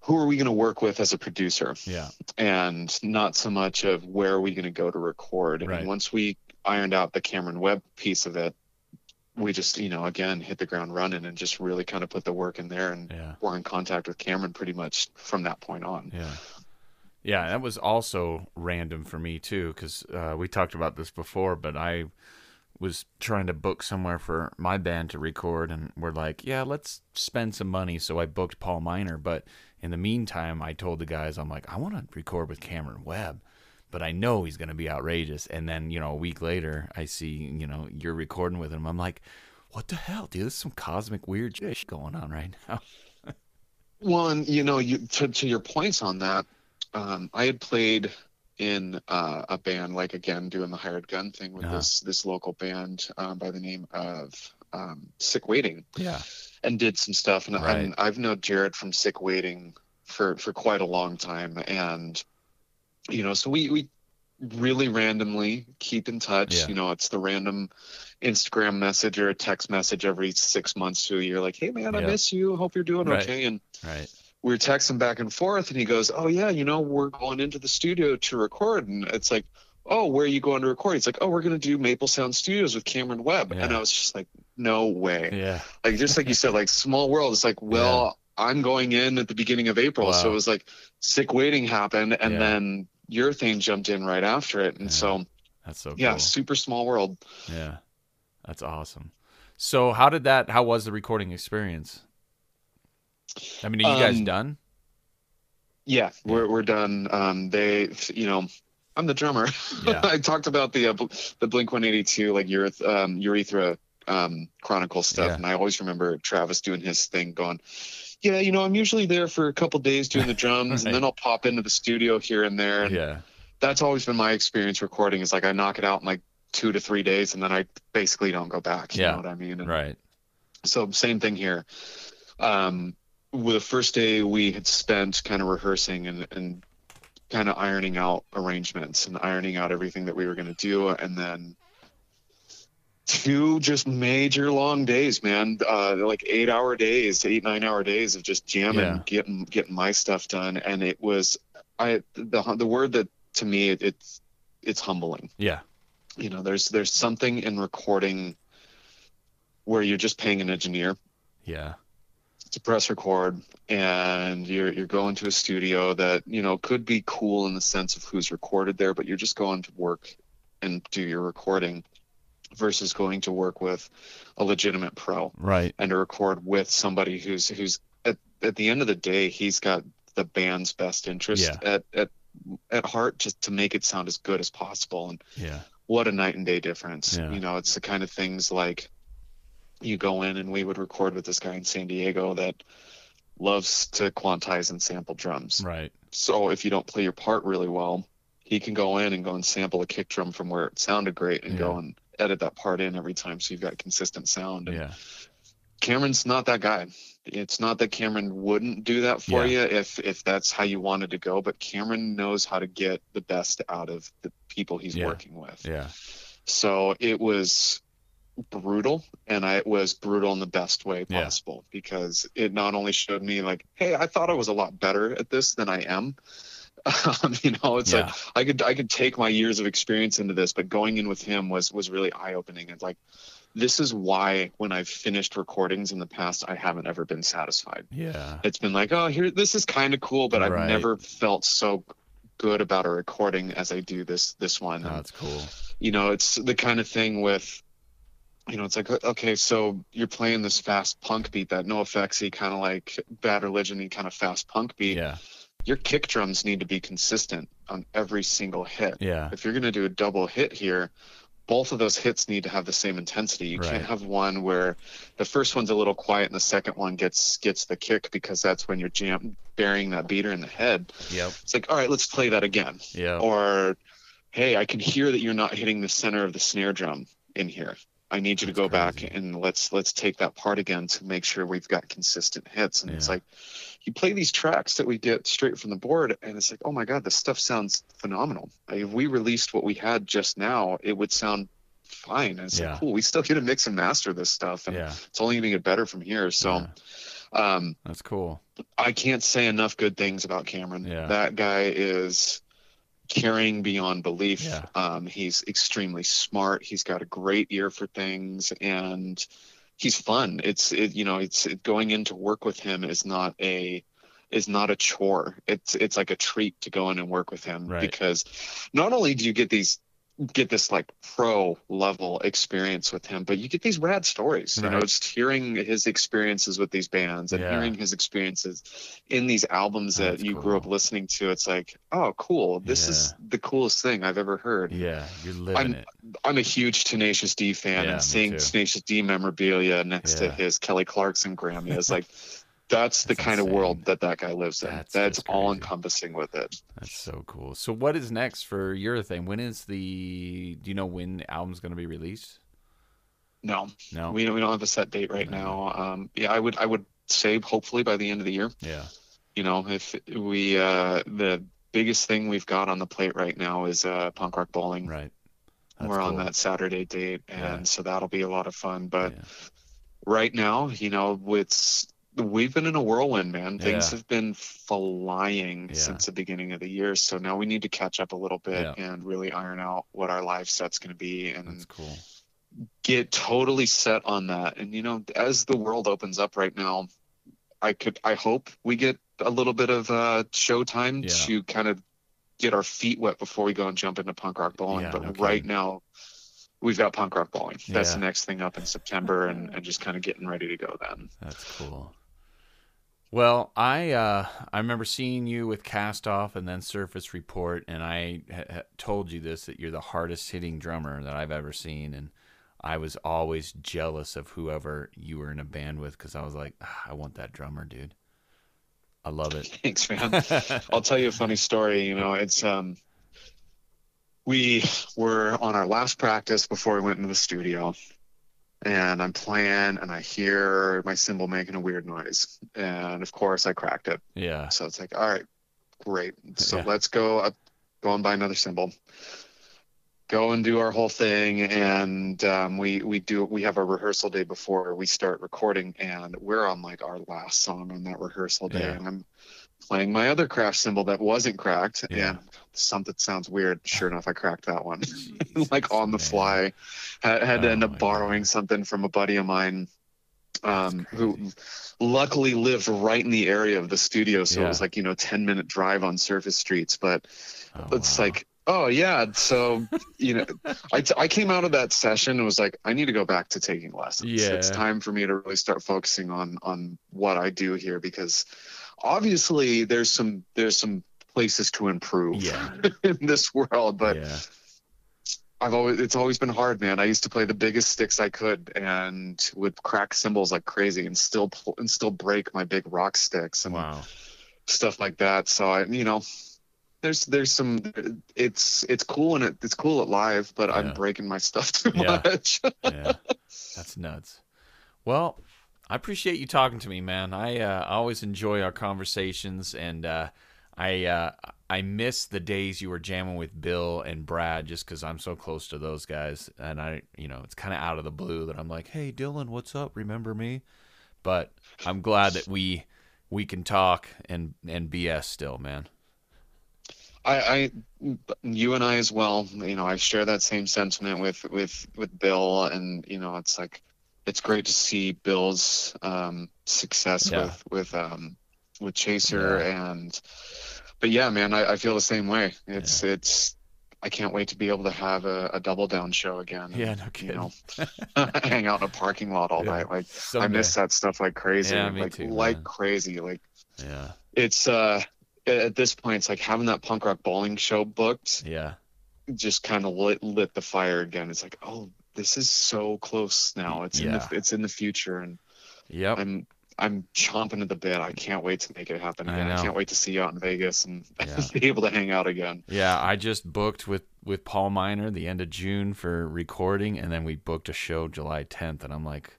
[SPEAKER 2] who are we going to work with as a producer?
[SPEAKER 1] Yeah.
[SPEAKER 2] and not so much of where are we going to go to record.
[SPEAKER 1] Right.
[SPEAKER 2] And once we ironed out the Cameron Webb piece of it, we just, you know, again, hit the ground running and just really kind of put the work in there. And
[SPEAKER 1] Yeah.
[SPEAKER 2] we're in contact with Cameron pretty much from that point on.
[SPEAKER 1] Yeah. Yeah, that was also random for me too, because uh, we talked about this before. But I was trying to book somewhere for my band to record, and we're like, "Yeah, let's spend some money." So I booked Paul Miner. But in the meantime, I told the guys, "I'm like, I want to record with Cameron Webb." But I know he's going to be outrageous. And then, you know, a week later, I see, you know, you're recording with him. I'm like, what the hell, dude? There's some cosmic weird shit going on right now.
[SPEAKER 2] Well, and you know, you to, to your points on that, um, I had played in uh, a band, like again, doing the hired gun thing with
[SPEAKER 1] Uh-huh.
[SPEAKER 2] this this local band um, by the name of um, Sick Waiting.
[SPEAKER 1] Yeah.
[SPEAKER 2] and did some stuff. And,
[SPEAKER 1] Right.
[SPEAKER 2] and I've known Jared from Sick Waiting for for quite a long time, and you know, so we we really randomly keep in touch.
[SPEAKER 1] Yeah.
[SPEAKER 2] You know, it's the random Instagram message or a text message every six months to a year, like, "Hey man, I
[SPEAKER 1] Yeah.
[SPEAKER 2] miss you. Hope you're doing
[SPEAKER 1] Right.
[SPEAKER 2] okay." And
[SPEAKER 1] Right.
[SPEAKER 2] We were texting back and forth, and he goes, "Oh yeah, you know, we're going into the studio to record," and it's like. Oh, where are you going to record? He's like, oh, we're going to do Maple Sound Studios with Cameron Webb. And I was just like, no way
[SPEAKER 1] Yeah.
[SPEAKER 2] like just like you said like small world it's like well i'm going in at the beginning of april so it was like sick waiting happened and
[SPEAKER 1] Yeah.
[SPEAKER 2] then your thing jumped in right after it and
[SPEAKER 1] Yeah.
[SPEAKER 2] so
[SPEAKER 1] That's so
[SPEAKER 2] yeah
[SPEAKER 1] cool.
[SPEAKER 2] super small world
[SPEAKER 1] Yeah. That's awesome. So how did that how was the recording experience? I mean, are you guys
[SPEAKER 2] Um,
[SPEAKER 1] done?
[SPEAKER 2] yeah we're, we're done um they you know i'm the drummer
[SPEAKER 1] Yeah.
[SPEAKER 2] i talked about the uh, the blink 182 like ureth um urethra um chronicle stuff
[SPEAKER 1] Yeah.
[SPEAKER 2] and i always remember travis doing his thing going yeah you know i'm usually there for a couple days doing the drums
[SPEAKER 1] Right.
[SPEAKER 2] and then i'll pop into the studio here and there and
[SPEAKER 1] Yeah.
[SPEAKER 2] that's always been my experience recording is like I knock it out in like two to three days and then I basically don't go back. You
[SPEAKER 1] Yeah.
[SPEAKER 2] know what I mean? And
[SPEAKER 1] Right.
[SPEAKER 2] So same thing here. Um, with the first day we had spent kind of rehearsing and, and kind of ironing out arrangements and ironing out everything that we were going to do. And then two just major long days, man, uh, like eight hour days, eight, nine hour days of just jamming,
[SPEAKER 1] Yeah.
[SPEAKER 2] getting, getting my stuff done. And it was, I, the, the word that to me, it, it's, it's humbling
[SPEAKER 1] Yeah.
[SPEAKER 2] you know there's there's something in recording where you're just paying an engineer
[SPEAKER 1] Yeah.
[SPEAKER 2] To press record and you're you're going to a studio that you know could be cool in the sense of who's recorded there but you're just going to work and do your recording versus going to work with a legitimate pro
[SPEAKER 1] Right.
[SPEAKER 2] and to record with somebody who's who's at, at the end of the day he's got the band's best interest
[SPEAKER 1] Yeah.
[SPEAKER 2] at, at at heart just to make it sound as good as possible and
[SPEAKER 1] Yeah.
[SPEAKER 2] what a night and day difference.
[SPEAKER 1] Yeah.
[SPEAKER 2] You know, it's the kind of things like you go in and we would record with this guy in San Diego that loves to quantize and sample drums.
[SPEAKER 1] Right.
[SPEAKER 2] So if you don't play your part really well, he can go in and go and sample a kick drum from where it sounded great and go and edit that part in every time so you've got consistent sound. And
[SPEAKER 1] Yeah.
[SPEAKER 2] Cameron's not that guy. It's not that Cameron wouldn't do that for
[SPEAKER 1] Yeah.
[SPEAKER 2] you if if that's how you wanted to go, but Cameron knows how to get the best out of the people he's
[SPEAKER 1] Yeah.
[SPEAKER 2] working with.
[SPEAKER 1] Yeah.
[SPEAKER 2] So it was brutal, and I it was brutal in the best way
[SPEAKER 1] Yeah.
[SPEAKER 2] possible because it not only showed me like, hey, I thought I was a lot better at this than I am. Um, you know, it's
[SPEAKER 1] Yeah.
[SPEAKER 2] like I could I could take my years of experience into this, but going in with him was was really eye opening. It's like this is why when I've finished recordings in the past, I haven't ever been satisfied.
[SPEAKER 1] Yeah.
[SPEAKER 2] It's been like, oh, here, this is kind of cool, but
[SPEAKER 1] Right.
[SPEAKER 2] I've never felt so good about a recording as I do this this one.
[SPEAKER 1] Oh, that's cool.
[SPEAKER 2] you know, it's the kind of thing with, you know, it's like, okay, so you're playing this fast punk beat, that NOFX-y kind of like Bad Religion kind of fast punk beat.
[SPEAKER 1] Yeah.
[SPEAKER 2] Your kick drums need to be consistent on every single hit.
[SPEAKER 1] Yeah.
[SPEAKER 2] If you're going to do a double hit here, both of those hits need to have the same intensity. You
[SPEAKER 1] Right.
[SPEAKER 2] can't have one where the first one's a little quiet and the second one gets gets the kick because that's when you're jam burying that beater in the head.
[SPEAKER 1] Yep.
[SPEAKER 2] It's like, all right, let's play that again.
[SPEAKER 1] Yeah.
[SPEAKER 2] Or, hey, I can hear that you're not hitting the center of the snare drum in here. I need you to
[SPEAKER 1] That's
[SPEAKER 2] go back and let's let's take that part again to make sure we've got consistent hits. And it's like you play these tracks that we get straight from the board, and it's like, oh my god, this stuff sounds phenomenal. Like, if we released what we had just now, it would sound fine. And it's
[SPEAKER 1] Yeah.
[SPEAKER 2] like, cool, we still get to mix and master this stuff, and
[SPEAKER 1] Yeah,
[SPEAKER 2] it's only going to get better from here. So. Um,
[SPEAKER 1] that's cool.
[SPEAKER 2] I can't say enough good things about Cameron.
[SPEAKER 1] Yeah.
[SPEAKER 2] That guy is caring beyond belief.
[SPEAKER 1] Yeah.
[SPEAKER 2] Um, he's extremely smart. He's got a great ear for things, and he's fun. It's it, you know, it's it, going into work with him is not a is not a chore. It's it's like a treat to go in and work with him
[SPEAKER 1] Right.
[SPEAKER 2] because not only do you get these get this like pro level experience with him, but you get these rad stories. You know, just hearing his experiences with these bands and
[SPEAKER 1] Yeah.
[SPEAKER 2] hearing his experiences in these albums that
[SPEAKER 1] That's
[SPEAKER 2] you grew up listening to. It's like, oh, cool. This is the coolest thing I've ever heard.
[SPEAKER 1] Yeah, you're living
[SPEAKER 2] I'm-
[SPEAKER 1] it.
[SPEAKER 2] I'm a huge Tenacious D fan,
[SPEAKER 1] Yeah,
[SPEAKER 2] and seeing. Tenacious D memorabilia next
[SPEAKER 1] Yeah.
[SPEAKER 2] to his Kelly Clarkson Grammy is like, that's the
[SPEAKER 1] That's
[SPEAKER 2] kind of world that that guy lives in.
[SPEAKER 1] That's
[SPEAKER 2] That's, all encompassing with it.
[SPEAKER 1] That's so cool. So, what is next for your thing? When is the? Do you know when the album's going to be released?
[SPEAKER 2] No,
[SPEAKER 1] No.
[SPEAKER 2] we we don't have a set date right
[SPEAKER 1] No.
[SPEAKER 2] now. Um, yeah, I would I would say hopefully by the end of the year.
[SPEAKER 1] yeah.
[SPEAKER 2] You know, if we uh, the biggest thing we've got on the plate right now is uh, punk rock bowling.
[SPEAKER 1] Right.
[SPEAKER 2] We're on that Saturday date, and
[SPEAKER 1] Yeah.
[SPEAKER 2] so that'll be a lot of fun. But
[SPEAKER 1] Yeah.
[SPEAKER 2] right now, you know, with we've been in a whirlwind, man. Things
[SPEAKER 1] Yeah.
[SPEAKER 2] have been flying
[SPEAKER 1] Yeah.
[SPEAKER 2] since the beginning of the year. So now we need to catch up a little bit
[SPEAKER 1] Yeah.
[SPEAKER 2] and really iron out what our live set's going to be and
[SPEAKER 1] cool.
[SPEAKER 2] get totally set on that. And you know, as the world opens up right now, I could I hope we get a little bit of uh showtime to kind of get our feet wet before we go and jump into punk rock bowling. But
[SPEAKER 1] no
[SPEAKER 2] right now we've got punk rock bowling. That's the next thing up in September and, and just kind of getting ready to go then.
[SPEAKER 1] That's cool. Well, I uh, I remember seeing you with Cast Off and then Surface Report, and I ha- told you this that you're the hardest hitting drummer that I've ever seen, and I was always jealous of whoever you were in a band with because I was like, ah, I want that drummer, dude. I love it.
[SPEAKER 2] Thanks, man. I'll tell you a funny story. You know, it's um, we were on our last practice before we went into the studio, and I'm playing, and I hear my cymbal making a weird noise, and of course I cracked it.
[SPEAKER 1] yeah,
[SPEAKER 2] So it's like, all right, great. So
[SPEAKER 1] Yeah.
[SPEAKER 2] let's go up, go and buy another cymbal. Go and do our whole thing, and um, we we do we have a rehearsal day before we start recording, and we're on like our last song on that rehearsal day,
[SPEAKER 1] Yeah.
[SPEAKER 2] and I'm playing my other crash cymbal that wasn't cracked,
[SPEAKER 1] Yeah.
[SPEAKER 2] and something sounds weird. Sure enough, I cracked that one,
[SPEAKER 1] Jesus,
[SPEAKER 2] like on the
[SPEAKER 1] man.
[SPEAKER 2] fly. Had, had to
[SPEAKER 1] Oh
[SPEAKER 2] end up borrowing
[SPEAKER 1] God.
[SPEAKER 2] something from a buddy of mine um, who luckily lived right in the area of the studio, so
[SPEAKER 1] Yeah.
[SPEAKER 2] it was like you know ten minute drive on surface streets. But
[SPEAKER 1] Oh,
[SPEAKER 2] it's
[SPEAKER 1] wow.
[SPEAKER 2] like, oh yeah, so you know, I, t- I came out of that session and was like, I need to go back to taking lessons.
[SPEAKER 1] Yeah.
[SPEAKER 2] It's time for me to really start focusing on on what I do here because obviously there's some there's some places to improve
[SPEAKER 1] yeah,
[SPEAKER 2] in this world, but
[SPEAKER 1] yeah,
[SPEAKER 2] I've always it's always been hard, man. I used to play the biggest sticks I could and would crack cymbals like crazy and still pl- and still break my big rock sticks and
[SPEAKER 1] wow,
[SPEAKER 2] stuff like that. So I, you know, there's there's some it's it's cool and it, it's cool at live, but
[SPEAKER 1] Yeah.
[SPEAKER 2] I'm breaking my stuff too
[SPEAKER 1] Yeah.
[SPEAKER 2] much.
[SPEAKER 1] yeah, that's nuts. Well, I appreciate you talking to me, man. I uh, always enjoy our conversations, and uh, I uh, I miss the days you were jamming with Bill and Brad, just because I'm so close to those guys, and I, you know, it's kind of out of the blue that I'm like, hey, Dylan, what's up? Remember me? But I'm glad that we we can talk and and BS still, man.
[SPEAKER 2] I, I, you and I as well. You know, I share that same sentiment with with with Bill, and you know, it's like it's great to see Bill's um, success
[SPEAKER 1] Yeah.
[SPEAKER 2] with with um, with Chaser, and but yeah, man, I, I feel the same way. It's it's. I can't wait to be able to have a, a double down show again.
[SPEAKER 1] Yeah, no kidding.
[SPEAKER 2] You know, hang out in a parking lot all
[SPEAKER 1] Yeah.
[SPEAKER 2] night. Like I miss that stuff like crazy.
[SPEAKER 1] Yeah, me
[SPEAKER 2] like
[SPEAKER 1] too,
[SPEAKER 2] like
[SPEAKER 1] man.
[SPEAKER 2] crazy. Like
[SPEAKER 1] Yeah,
[SPEAKER 2] it's uh at this point it's like having that punk rock bowling show booked
[SPEAKER 1] yeah,
[SPEAKER 2] just kind of lit lit the fire again. It's like, oh, this is so close now. It's in
[SPEAKER 1] Yeah.
[SPEAKER 2] the it's in the future, and
[SPEAKER 1] yep.
[SPEAKER 2] I'm I'm chomping at the bit. I can't wait to make it happen
[SPEAKER 1] I
[SPEAKER 2] again. I,
[SPEAKER 1] know.
[SPEAKER 2] can't wait to see you out in Vegas and
[SPEAKER 1] Yeah.
[SPEAKER 2] be able to hang out again.
[SPEAKER 1] Yeah, I just booked with with Paul Miner the end of June for recording, and then we booked a show July 10th, and I'm like,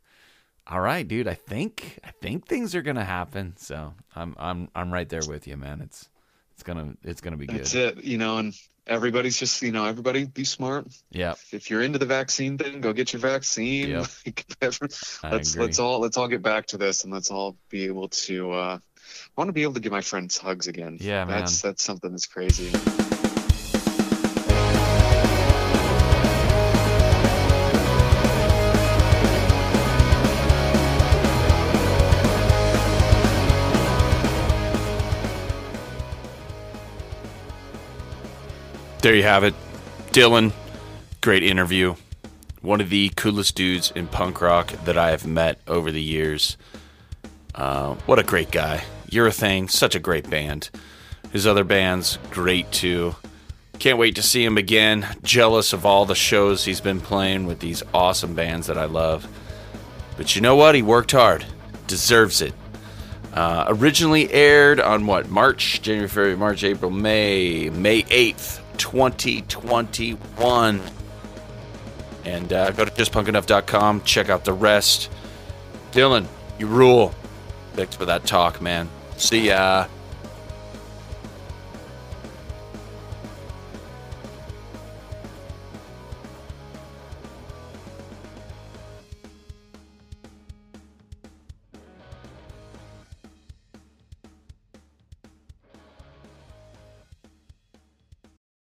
[SPEAKER 1] all right, dude, I think I think things are gonna happen. So I'm I'm I'm right there with you, man. It's it's gonna it's gonna be good.
[SPEAKER 2] That's it. You know, and everybody's just you know everybody be smart.
[SPEAKER 1] Yeah,
[SPEAKER 2] If you're into the vaccine thing, go get your vaccine.
[SPEAKER 1] Yep.
[SPEAKER 2] Let's let's all let's all get back to this and let's all be able to. uh I want to be able to give my friends hugs again.
[SPEAKER 1] Yeah, man.
[SPEAKER 2] That's that's something that's crazy.
[SPEAKER 1] There you have it. Dylan, great interview. One of the coolest dudes in punk rock that I have met over the years. Uh, what a great guy. Urethane, such a great band. His other bands, great too. Can't wait to see him again. Jealous of all the shows he's been playing with these awesome bands that I love. But you know what? He worked hard. Deserves it. Uh, originally aired on what? March, January, February, March, April, May, May 8th, 2021. And uh, go to justpunkenough.com, check out the rest. Dylan, you rule. Thanks for that talk, man. See ya.